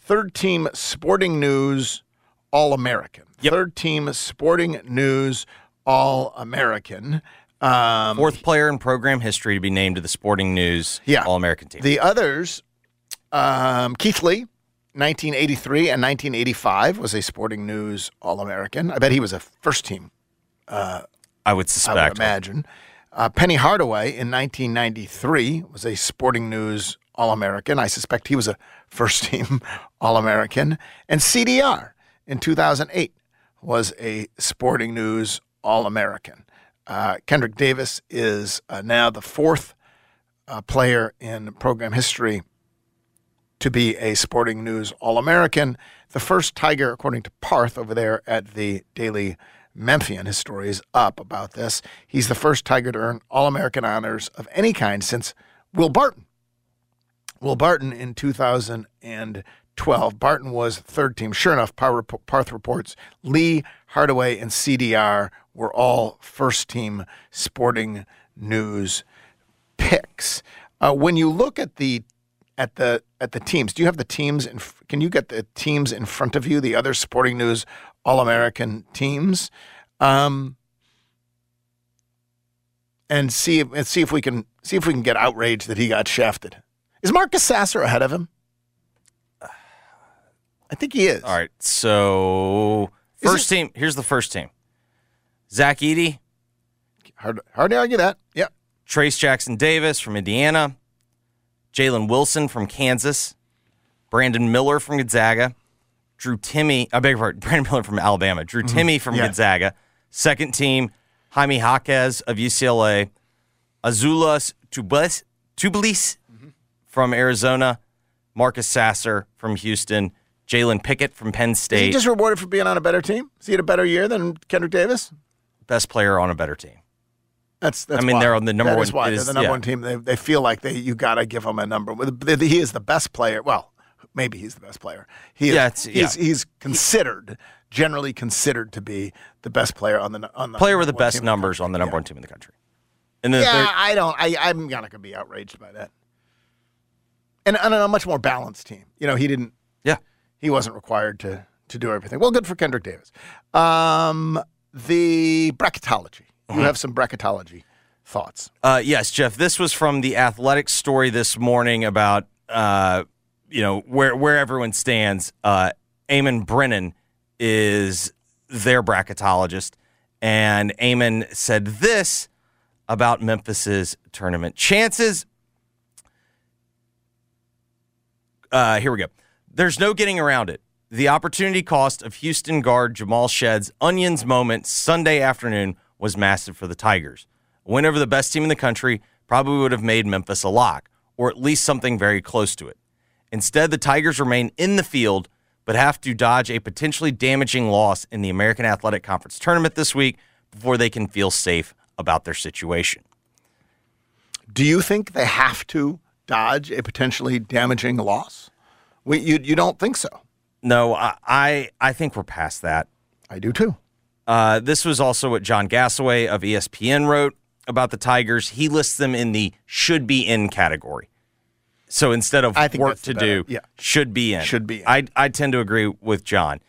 third team Sporting News All American. Third team Sporting News All American. Um, Fourth player in program history to be named to the Sporting News Yeah. All American team. The others, um, Keith Lee, 1983 and 1985 was a Sporting News All American. I bet he was a first team. Uh, I would I suspect. would imagine. Uh, Penny Hardaway in 1993 was a Sporting News All American. I suspect he was a first team All American. And CDR in 2008 was a Sporting News All American. Uh, Kendrick Davis is uh, now the fourth uh, player in program history to be a Sporting News All American. The first Tiger, according to Parth over there at the Daily Memphian, his story is up about this. He's the first Tiger to earn All American honors of any kind since Will Barton. Will Barton in 2012. Barton was third team. Sure enough, Parth reports Lee, Hardaway, and CDR were all first team Sporting News picks. Uh, when you look at the at the at the teams, do you have the teams? In, can you get the teams in front of you? The other Sporting News All American teams, um, and see if and see if we can see if we can get outraged that he got shafted. Is Marcus Sasser ahead of him? I think he is. All right. So first team. Here's the first team. Zach Edey. Hard, hard to argue that. Yep. Trayce Jackson Davis from Indiana. Jalen Wilson from Kansas. Brandon Miller from Gonzaga. Drew Timme. I beg your pardon. Brandon Miller from Alabama. Drew Mhm. Timme from Yeah. Gonzaga. Second team. Jaime Jaquez of UCLA. Azuolas Tubelis, Tubelis from Arizona. Marcus Sasser from Houston. Jalen Pickett from Penn Is he just rewarded for being on a better team? Is he had a better year than Kendrick Davis? Best player on a better team. That's, that's I mean, why. they're on the number That one- is why it they're the number yeah. one team. They, they feel like they you got to give him a number. He is the best player. Well, maybe he's the best player. He is, Yeah, it's- he's, yeah. he's considered generally considered to be the best player on the on the Player with the best numbers on the number one team in the country. And then Yeah, I don't. I I'm not gonna be outraged by that. And on a much more balanced team. You know, he didn't. Yeah, he wasn't required to to do everything. Well, good for Kendrick Davis. Um, the bracketology. You Mhm. have some bracketology thoughts. Uh, yes, Geoff. This was from the Athletic story this morning about uh, you know where where everyone stands. Uh, Eamonn Brennan is their bracketologist, and Eamonn said this about Memphis's tournament chances. Uh, here we go. There's no getting around it. The opportunity cost of Houston guard Jamal Shead's onions moment Sunday afternoon was massive for the Tigers. A win over the best team in the country probably would have made Memphis a lock, or at least something very close to it. Instead, the Tigers remain in the field, but have to dodge a potentially damaging loss in the American Athletic Conference tournament this week before they can feel safe about their situation. Do you think they have to dodge a potentially damaging loss? We, you, you don't think so? No, I, I, I think we're past that. I do too. Uh, this was also what John Gasaway of ESPN wrote about the Tigers. He lists them in the should be in category. So instead of I think work to better. do, Yeah. should be in. Should be in. I, I tend to agree with John.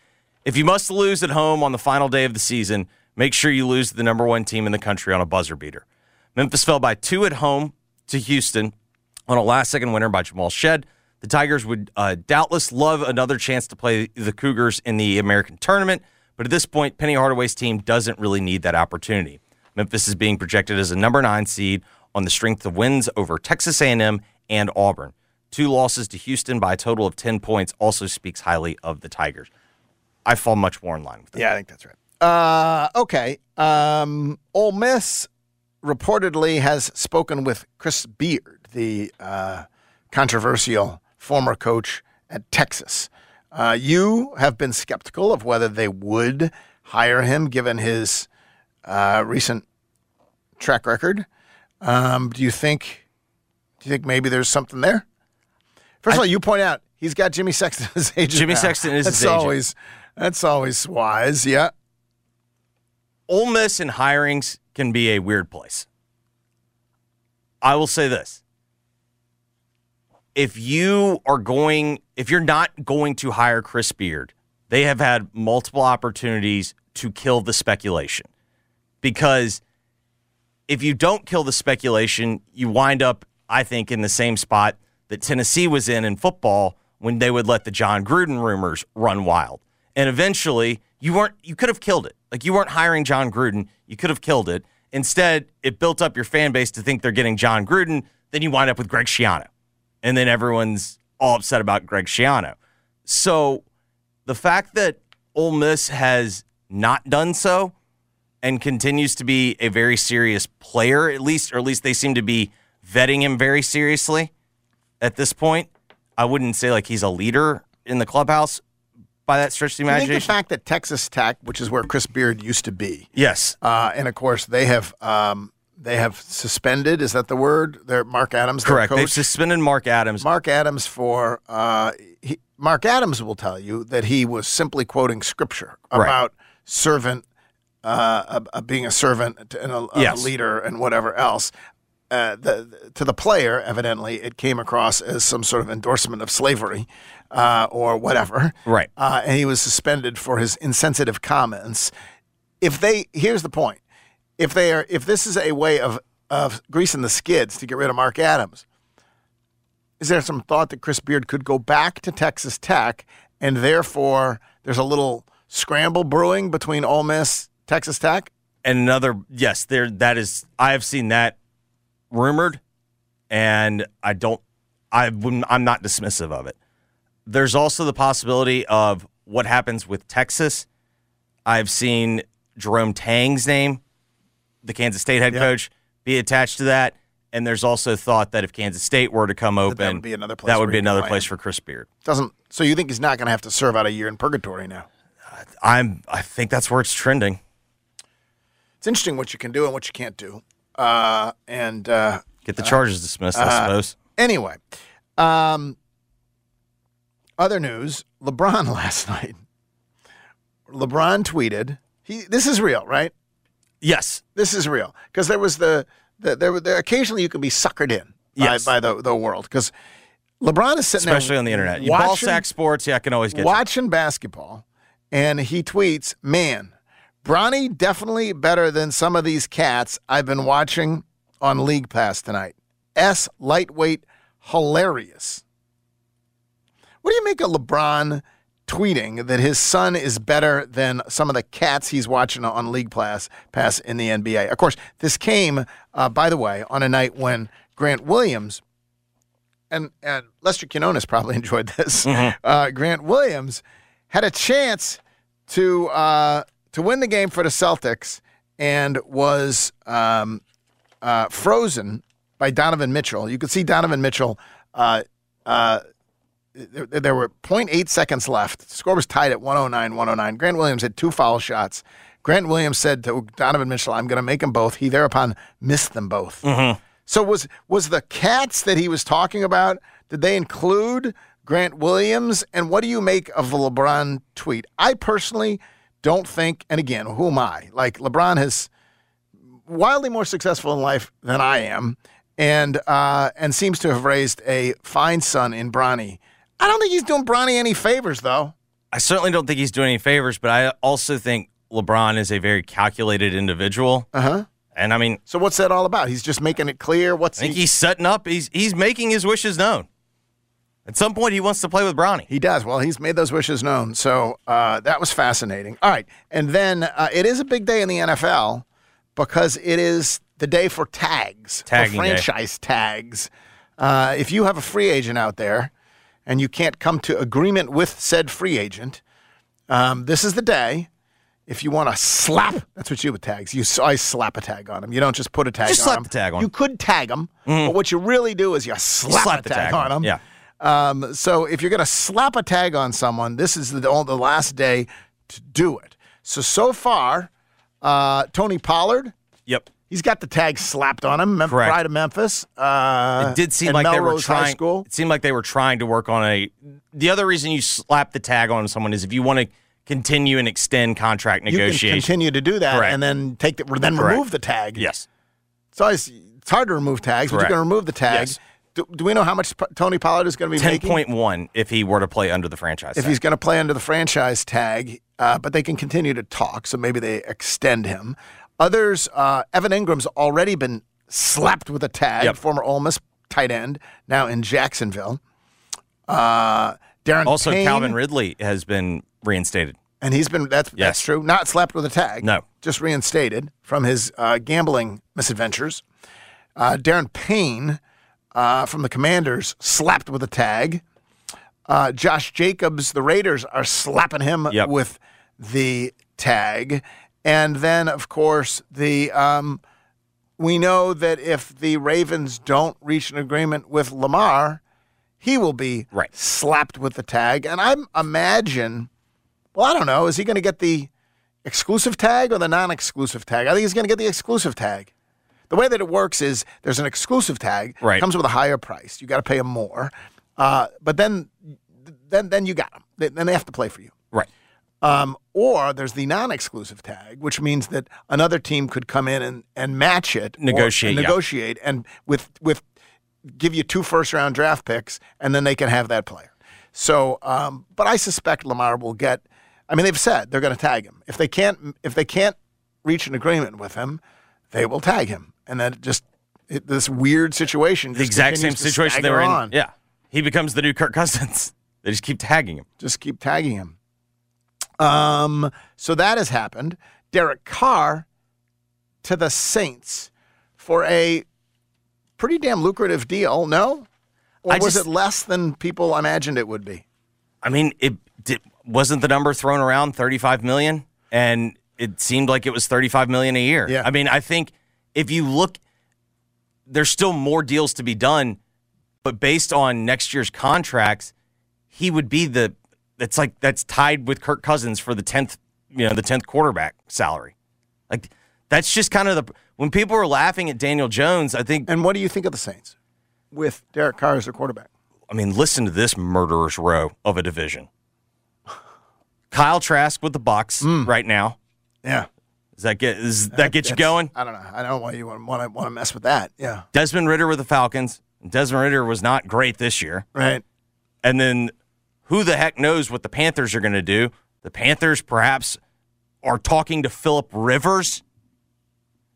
If you must lose at home on the final day of the season, make sure you lose the number one team in the country on a buzzer beater. Memphis fell by two at home to Houston on a last second winner by Jamal Shead. The Tigers would uh, doubtless love another chance to play the Cougars in the American tournament, but at this point, Penny Hardaway's team doesn't really need that opportunity. Memphis is being projected as a number nine seed on the strength of wins over Texas A&M and Auburn. Two losses to Houston by a total of 10 points also speaks highly of the Tigers. I fall much more in line with that. Yeah, I think that's right. Uh, okay. Um, Ole Miss reportedly has spoken with Chris Beard, the uh, controversial former coach at Texas. Uh, you have been skeptical of whether they would hire him given his uh, recent track record. Um, do you think? Do you think maybe there's something there? First of all, you point out he's got Jimmy Sexton as agent. Jimmy now. Sexton is that's his agent. always that's always wise. Yeah. Ole Miss and hirings can be a weird place. I will say this. If you are going, if you're not going to hire Chris Beard, they have had multiple opportunities to kill the speculation. Because if you don't kill the speculation, you wind up, I think, in the same spot that Tennessee was in in football when they would let the Jon Gruden rumors run wild. And eventually, you weren't you could have killed it. Like you weren't hiring Jon Gruden, you could have killed it. Instead, it built up your fan base to think they're getting Jon Gruden, then you wind up with Greg Schiano. And then everyone's all upset about Greg Schiano. So, the fact that Ole Miss has not done so and continues to be a very serious player, at least, or at least they seem to be vetting him very seriously at this point. I wouldn't say like he's a leader in the clubhouse by that stretch of the Do you think the fact that Texas Tech, which is where Chris Beard used to be, yes, uh, and of course they have um, they have suspended. Is that the word? Their Mark Adams, correct. They've suspended Mark Adams. Mark Adams for uh, he, Mark Adams will tell you that he was simply quoting scripture Right. about servant, uh, uh, being a servant and a, a Yes. leader and whatever else. Uh, the, to the player, evidently, it came across as some sort of endorsement of slavery uh, or whatever. Right. Uh, and he was suspended for his insensitive comments. If they, here's the point: if they are, if this is a way of of greasing the skids to get rid of Mark Adams, is there some thought that Chris Beard could go back to Texas Tech and therefore there's a little scramble brewing between Ole Miss, Texas Tech? and another yes there that is i have seen that rumored and i don't i i'm not dismissive of it there's also the possibility of what happens with texas i've seen jerome tang's name the kansas state head coach be attached to that and there's also thought that if kansas state were to come open would be another place that would be another place for chris beard Doesn't so you think he's not going to have to serve out a year in purgatory now? i'm i think that's where it's trending It's interesting what you can do and what you can't do. Uh, and uh, get the charges dismissed i uh, suppose Anyway, um, other news: LeBron last night. LeBron tweeted. He this is real, right? Yes, this is real because there was the, the there, there occasionally you can be suckered in Yes. by, by the the world because LeBron is sitting there especially on the internet you ball watching- sack sports yeah i can always get you. watching basketball, and he tweets, "Man, Bronny definitely better than some of these cats I've been watching on League Pass tonight. S lightweight, hilarious." What do you make of LeBron tweeting that his son is better than some of the cats he's watching on League Pass pass in the NBA? Of course, this came, uh, by the way, on a night when Grant Williams and and Lester Quinones probably enjoyed this. Mm-hmm. Uh, Grant Williams had a chance to uh, to win the game for the Celtics and was um, uh, frozen by Donovan Mitchell. You could see Donovan Mitchell. There, there were 0.8 seconds left. The score was tied at 109 109. Grant Williams had two foul shots. Grant Williams said to Donovan Mitchell, I'm going to make them both. He thereupon missed them both. Mm-hmm. So was was the cats that he was talking about? Did they include Grant Williams? And what do you make of the LeBron tweet? I personally don't think. And again, who am I? Like LeBron has wildly more successful in life than I am, and uh, and seems to have raised a fine son in Bronny. I don't think he's doing Bronny any favors, though. I certainly don't think he's doing any favors, but I also think LeBron is a very calculated individual. Uh huh. And I mean, So what's that all about? He's just making it clear. What's I think he? he's setting up. He's he's making his wishes known. At some point, he wants to play with Bronny. He does. Well, he's made those wishes known. So uh, that was fascinating. All right. And then uh, it is a big day in the NFL because it is the day for tags, Tagging for day. franchise tags. Uh, if you have a free agent out there and you can't come to agreement with said free agent, um, this is the day. If you want to slap, that's what you do with tags. You always slap a tag on them. You don't just put a tag Just on slap them. the tag on You could tag them, but what you really do is you slap, slap a the tag, tag on on 'em. them. Yeah. Um, so if you're going to slap a tag on someone, this is the, the last day to do it. So so far, uh, Tony Pollard, Yep. He's got the tag slapped on him. Mem- Correct. Pride of Memphis. Uh, It did seem like they were Melrose High trying. School. It seemed like they were trying to work on a. The other reason you slap the tag on someone is if you want to continue and extend contract negotiations. You can continue to do that Correct. and then take the, then Correct. remove the tag. Yes. It's always it's hard to remove tags, but Correct. you're going to remove the tag. Yes. Do, do we know how much Tony Pollard is going to be Ten making? point one if he were to play under the franchise. if tag. he's going to play under the franchise tag, uh, but they can continue to talk, so maybe they extend him. Others, uh, Evan Engram's already been slapped with a tag, Yep. former Ole Miss tight end, now in Jacksonville. Uh, Daron also Payne, Calvin Ridley has been reinstated. and he's been that's that's Yes. true, not slapped with a tag. No. just reinstated from his uh, gambling misadventures. Uh, Daron Payne uh, from the Commanders slapped with a tag. Uh, Josh Jacobs, the Raiders are slapping him Yep. with the tag, and then of course the um, we know that if the Ravens don't reach an agreement with Lamar, he will be Right. slapped with the tag, and I imagine. Well, I don't know. Is he going to get the exclusive tag or the non-exclusive tag? I think he's going to get the exclusive tag. The way that it works is there's an exclusive tag, Right. comes with a higher price. You got to pay them more, uh, but then, then, then you got them. Then they have to play for you. Um, or there's the non-exclusive tag, which means that another team could come in and, and match it, or- Negotiate, and yeah. negotiate, and with with give you two first-round draft picks, and then they can have that player. So, um, but I suspect Lamar will get. I mean, they've said they're going to tag him. If they can't, if they can't reach an agreement with him, they will tag him, and then just it, this weird situation. The exact same situation they were in. on. Yeah. He becomes the new Kirk Cousins. They just keep tagging him. just keep tagging him. Um, so that has happened. Derek Carr to the Saints for a pretty damn lucrative deal. No, or I was just- it less than people imagined it would be? I mean, it did, wasn't the number thrown around 35 million and it seemed like it was 35 million a year. Yeah. I mean, I think if you look there's still more deals to be done, but based on next year's contracts, he would be the that's like that's tied with Kirk Cousins for the 10th, you know, the 10th quarterback salary. Like that's just kind of the when people were laughing at Daniel Jones, I think And what do you think of the Saints with Derek Carr as their quarterback? I mean, listen to this murderer's row of a division. Kyle Trask with the Bucks mm. right now. Yeah, Does that get is that get you going? I don't know. I don't know why you want to want to mess with that. Yeah, Desmond Ridder with the Falcons. Desmond Ridder was not great this year. right. And then who the heck knows what the Panthers are going to do? The Panthers perhaps are talking to Philip Rivers.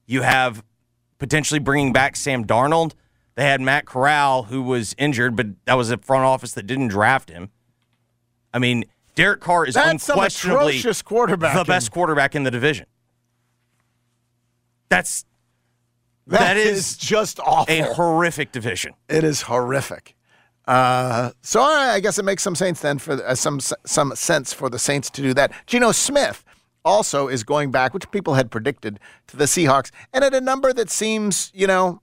You have potentially bringing back Sam Darnold. They had Matt Corral, who was injured, but that was a front office that didn't draft him. I mean, Derek Carr is That's unquestionably the best quarterback in the division. That's that that is, is just awful. a horrific division. It is horrific. Uh, so I guess it makes some sense then for uh, some some sense for the Saints to do that. Geno Smith also is going back, which people had predicted to the Seahawks, and at a number that seems, you know,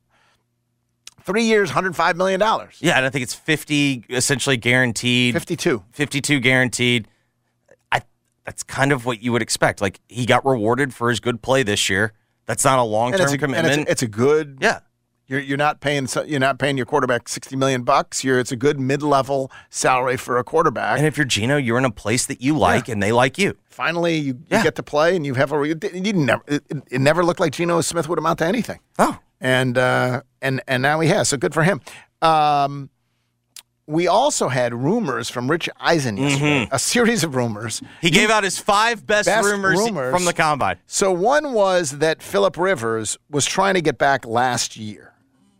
three years, hundred five million dollars. Yeah, and I think it's 50 essentially guaranteed. 52. 52 guaranteed. I that's kind of what you would expect. Like he got rewarded for his good play this year. That's not a a, and commitment. it's, a, it's a good. Yeah. You're, you're not paying you're not paying your quarterback sixty million bucks. You're it's a good mid level salary for a quarterback. and if you're Geno, you're in a place that you like and they like you. Finally, you, you get to play, and you have a. You didn't never. It, it- never looked like Geno Smith would amount to anything. Oh, and uh, and and now he has. So good for him. Um, we also had rumors from Rich Eisen yesterday. A series of rumors. Mm-hmm. He gave out his five best, rumors, from the combine. So one was that Philip Rivers was trying to get back last year.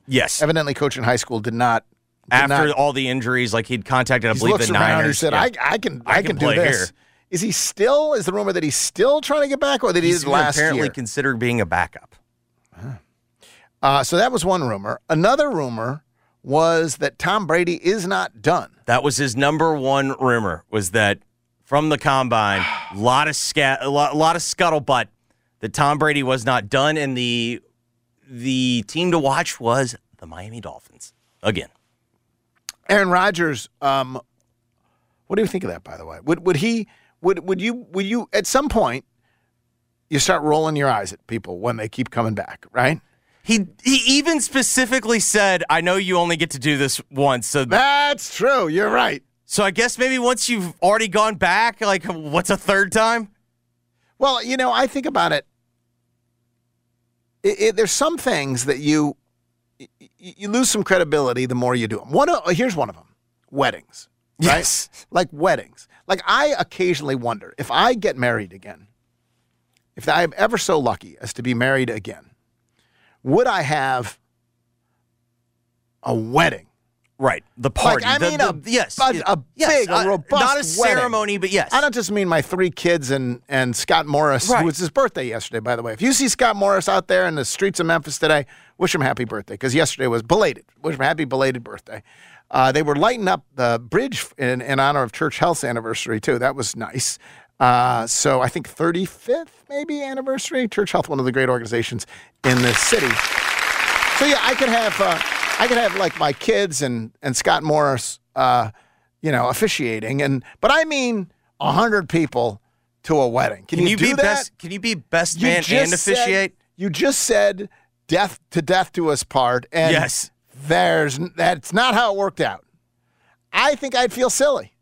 Yes. Evidently, coach in high school did not. did After not- all the injuries, like he'd contacted, I believe, the around. Niners. He said, Yeah. I, "I can, I, I can, can do play this." here. Is he still? Is the rumor that he's still trying to get back, or that he He's last apparently year? considered being a backup. Uh, so that was one rumor. Another rumor was that Tom Brady is not done. That was his number one rumor. Was that from the combine? A lot of scat, a lot, a lot of scuttlebutt that Tom Brady was not done, and the the team to watch was the Miami Dolphins again. Aaron Rodgers. Um, what do you think of that? By the way, would would he would would you would you at some point you start rolling your eyes at people when they keep coming back, right? He he even specifically said, "I know you only get to do this once." So that's true. You're right. So I guess maybe once you've already gone back, like what's a third time? Well, you know, I think about it. It, it there's some things that you you lose some credibility the more you do them. One of, uh, here's one of them: weddings. Right? Yes. like weddings. Like I occasionally wonder if I get married again, if I'm ever so lucky as to be married again, would I have a wedding? Right, the party. Like, I mean, the- a, yes, a, a yes, big, a uh, robust not a wedding. ceremony, but yes. I don't just mean my three kids and and Scott Morris, Right. who was his birthday yesterday. By the way, if you see Scott Morris out there in the streets of Memphis today, wish him happy birthday because yesterday was belated. Wish him happy belated birthday. Uh, they were lighting up the bridge in, in honor of Church Health's anniversary too. That was nice. Uh, so I think 35th maybe anniversary. Church Health, one of the great organizations in this city. So yeah, I could have uh, I could have like my kids and and Scott Morris, uh, you know, officiating, and but I mean a hundred people to a wedding. Can, Can you, you do be that? best? Can you be best You man and said- officiate? you just said death to death to us part, and Yes. there's that's not how it worked out. I think I'd feel silly.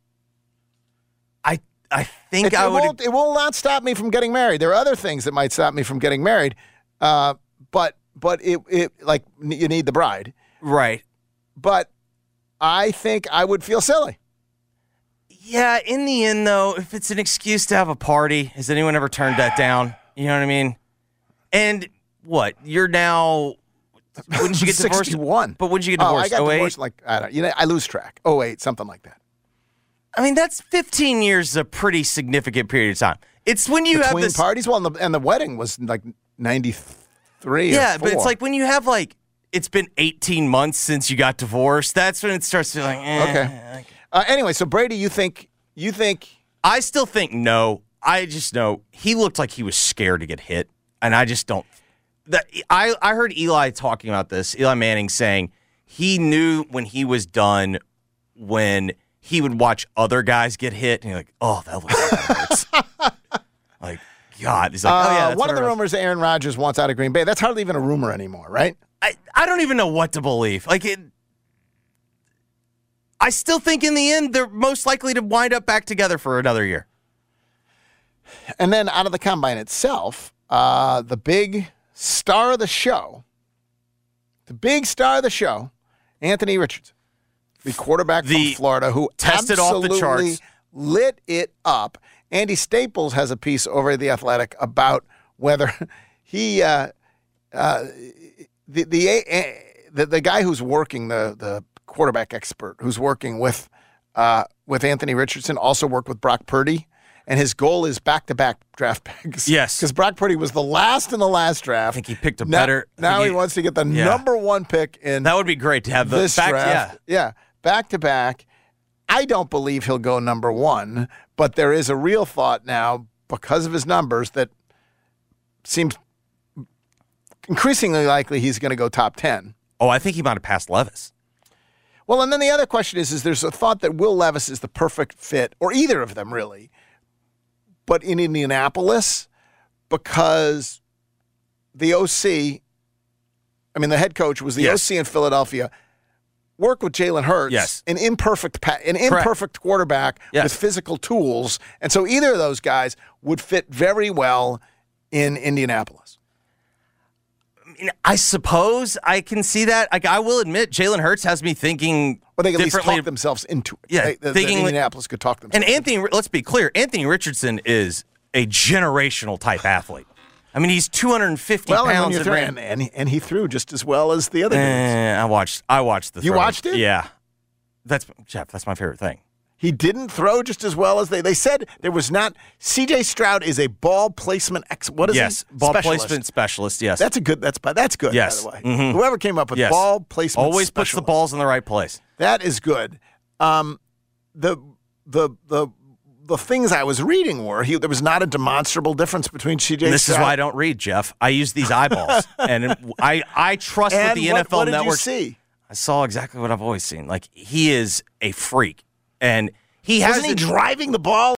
I I think it, I it would. Won't, it will not stop me from getting married. There are other things that might stop me from getting married, uh, but but it it like you need the bride, right? But I think I would feel silly. Yeah, in the end, though, if it's an excuse to have a party, has anyone ever turned that down? You know what I mean? And what? You're now. When did you get divorced? 61. But when did you get divorced? Oh? I got 08? divorced like I don't. You know, I lose track. Oh wait, something like that. I mean, that's 15 years is a pretty significant period of time. It's when you Between have this. parties, well, and the, and the wedding was like ninety three. yeah, but it's like when you have like. It's been 18 months since you got divorced. That's when it starts feeling. Eh. okay. Uh, anyway, so Brady, you think you think I still think no. I just know he looked like he was scared to get hit, and I just don't. That I I heard Eli talking about this. Eli Manning saying he knew when he was done when he would watch other guys get hit, and you're like, oh, that looks like like God, he's like, oh yeah. uh, one of the rumors that Aaron Rodgers wants out of Green Bay. That's hardly even a rumor anymore, right? I I don't even know what to believe. Like it. I still think in the end they're most likely to wind up back together for another year. And then out of the combine itself, uh, the big star of the show, the big star of the show, Anthony Richardson, the quarterback The from Florida, who tested off the charts. lit it up. Andy Staples has a piece over at the Athletic about whether he, uh, uh, the, the the the guy who's working the the quarterback expert who's working with uh, with Anthony Richardson also worked with Brock Purdy, and his goal is back to back draft picks. Yes. because Brock Purdy was the last in the last draft. I think he picked a now, better- Now he, he- wants to get the Yeah. number one pick in That would be great to have the this fact. draft. Yeah, yeah. back to back. I don't believe he'll go number one, but there is a real thought now because of his numbers that seems increasingly likely he's going to go top 10. Oh, I think he might have passed Levis. Well, and then the other question is, is there's a thought that Will Levis is the perfect fit, or either of them really, but in Indianapolis because the OC, I mean, the head coach was the Yes. OC in Philadelphia. Work with Jalen Hurts, Yes. an imperfect, pa- an imperfect quarterback Yes. with physical tools, and so either of those guys would fit very well in Indianapolis. I, suppose I can see that. Like, I will admit, Jalen Hurts has me thinking Well, they can at least talk themselves into it. Yeah, They- the- the thinking- Indianapolis could talk themselves. and Anthony, let's be clear, Anthony Richardson is a generational type athlete. I mean, he's 250 well, pounds and ran- and, and, he threw just as well as the other. Eh, I watched. I watched the. You throws. watched it? Yeah, that's Geoff. That's my favorite thing. He didn't throw just as well as they. They said there was not. C.J. Stroud is a ball placement ex. What is yes, he? ball Specialist. placement specialist. Yes, That's a good. That's that's good. Yes. By the way, Mhm. whoever came up with Yes. ball placement always puts the balls in the right place. That is good. Um, the the the the things I was reading were he, there was not a demonstrable difference between C.J. This Stroud is why I don't read, Geoff. I use these eyeballs, and I I trust and what the what, NFL what did Network. you see? I saw exactly what I've always seen. Like he is a freak, and he has Wasn't he driving the ball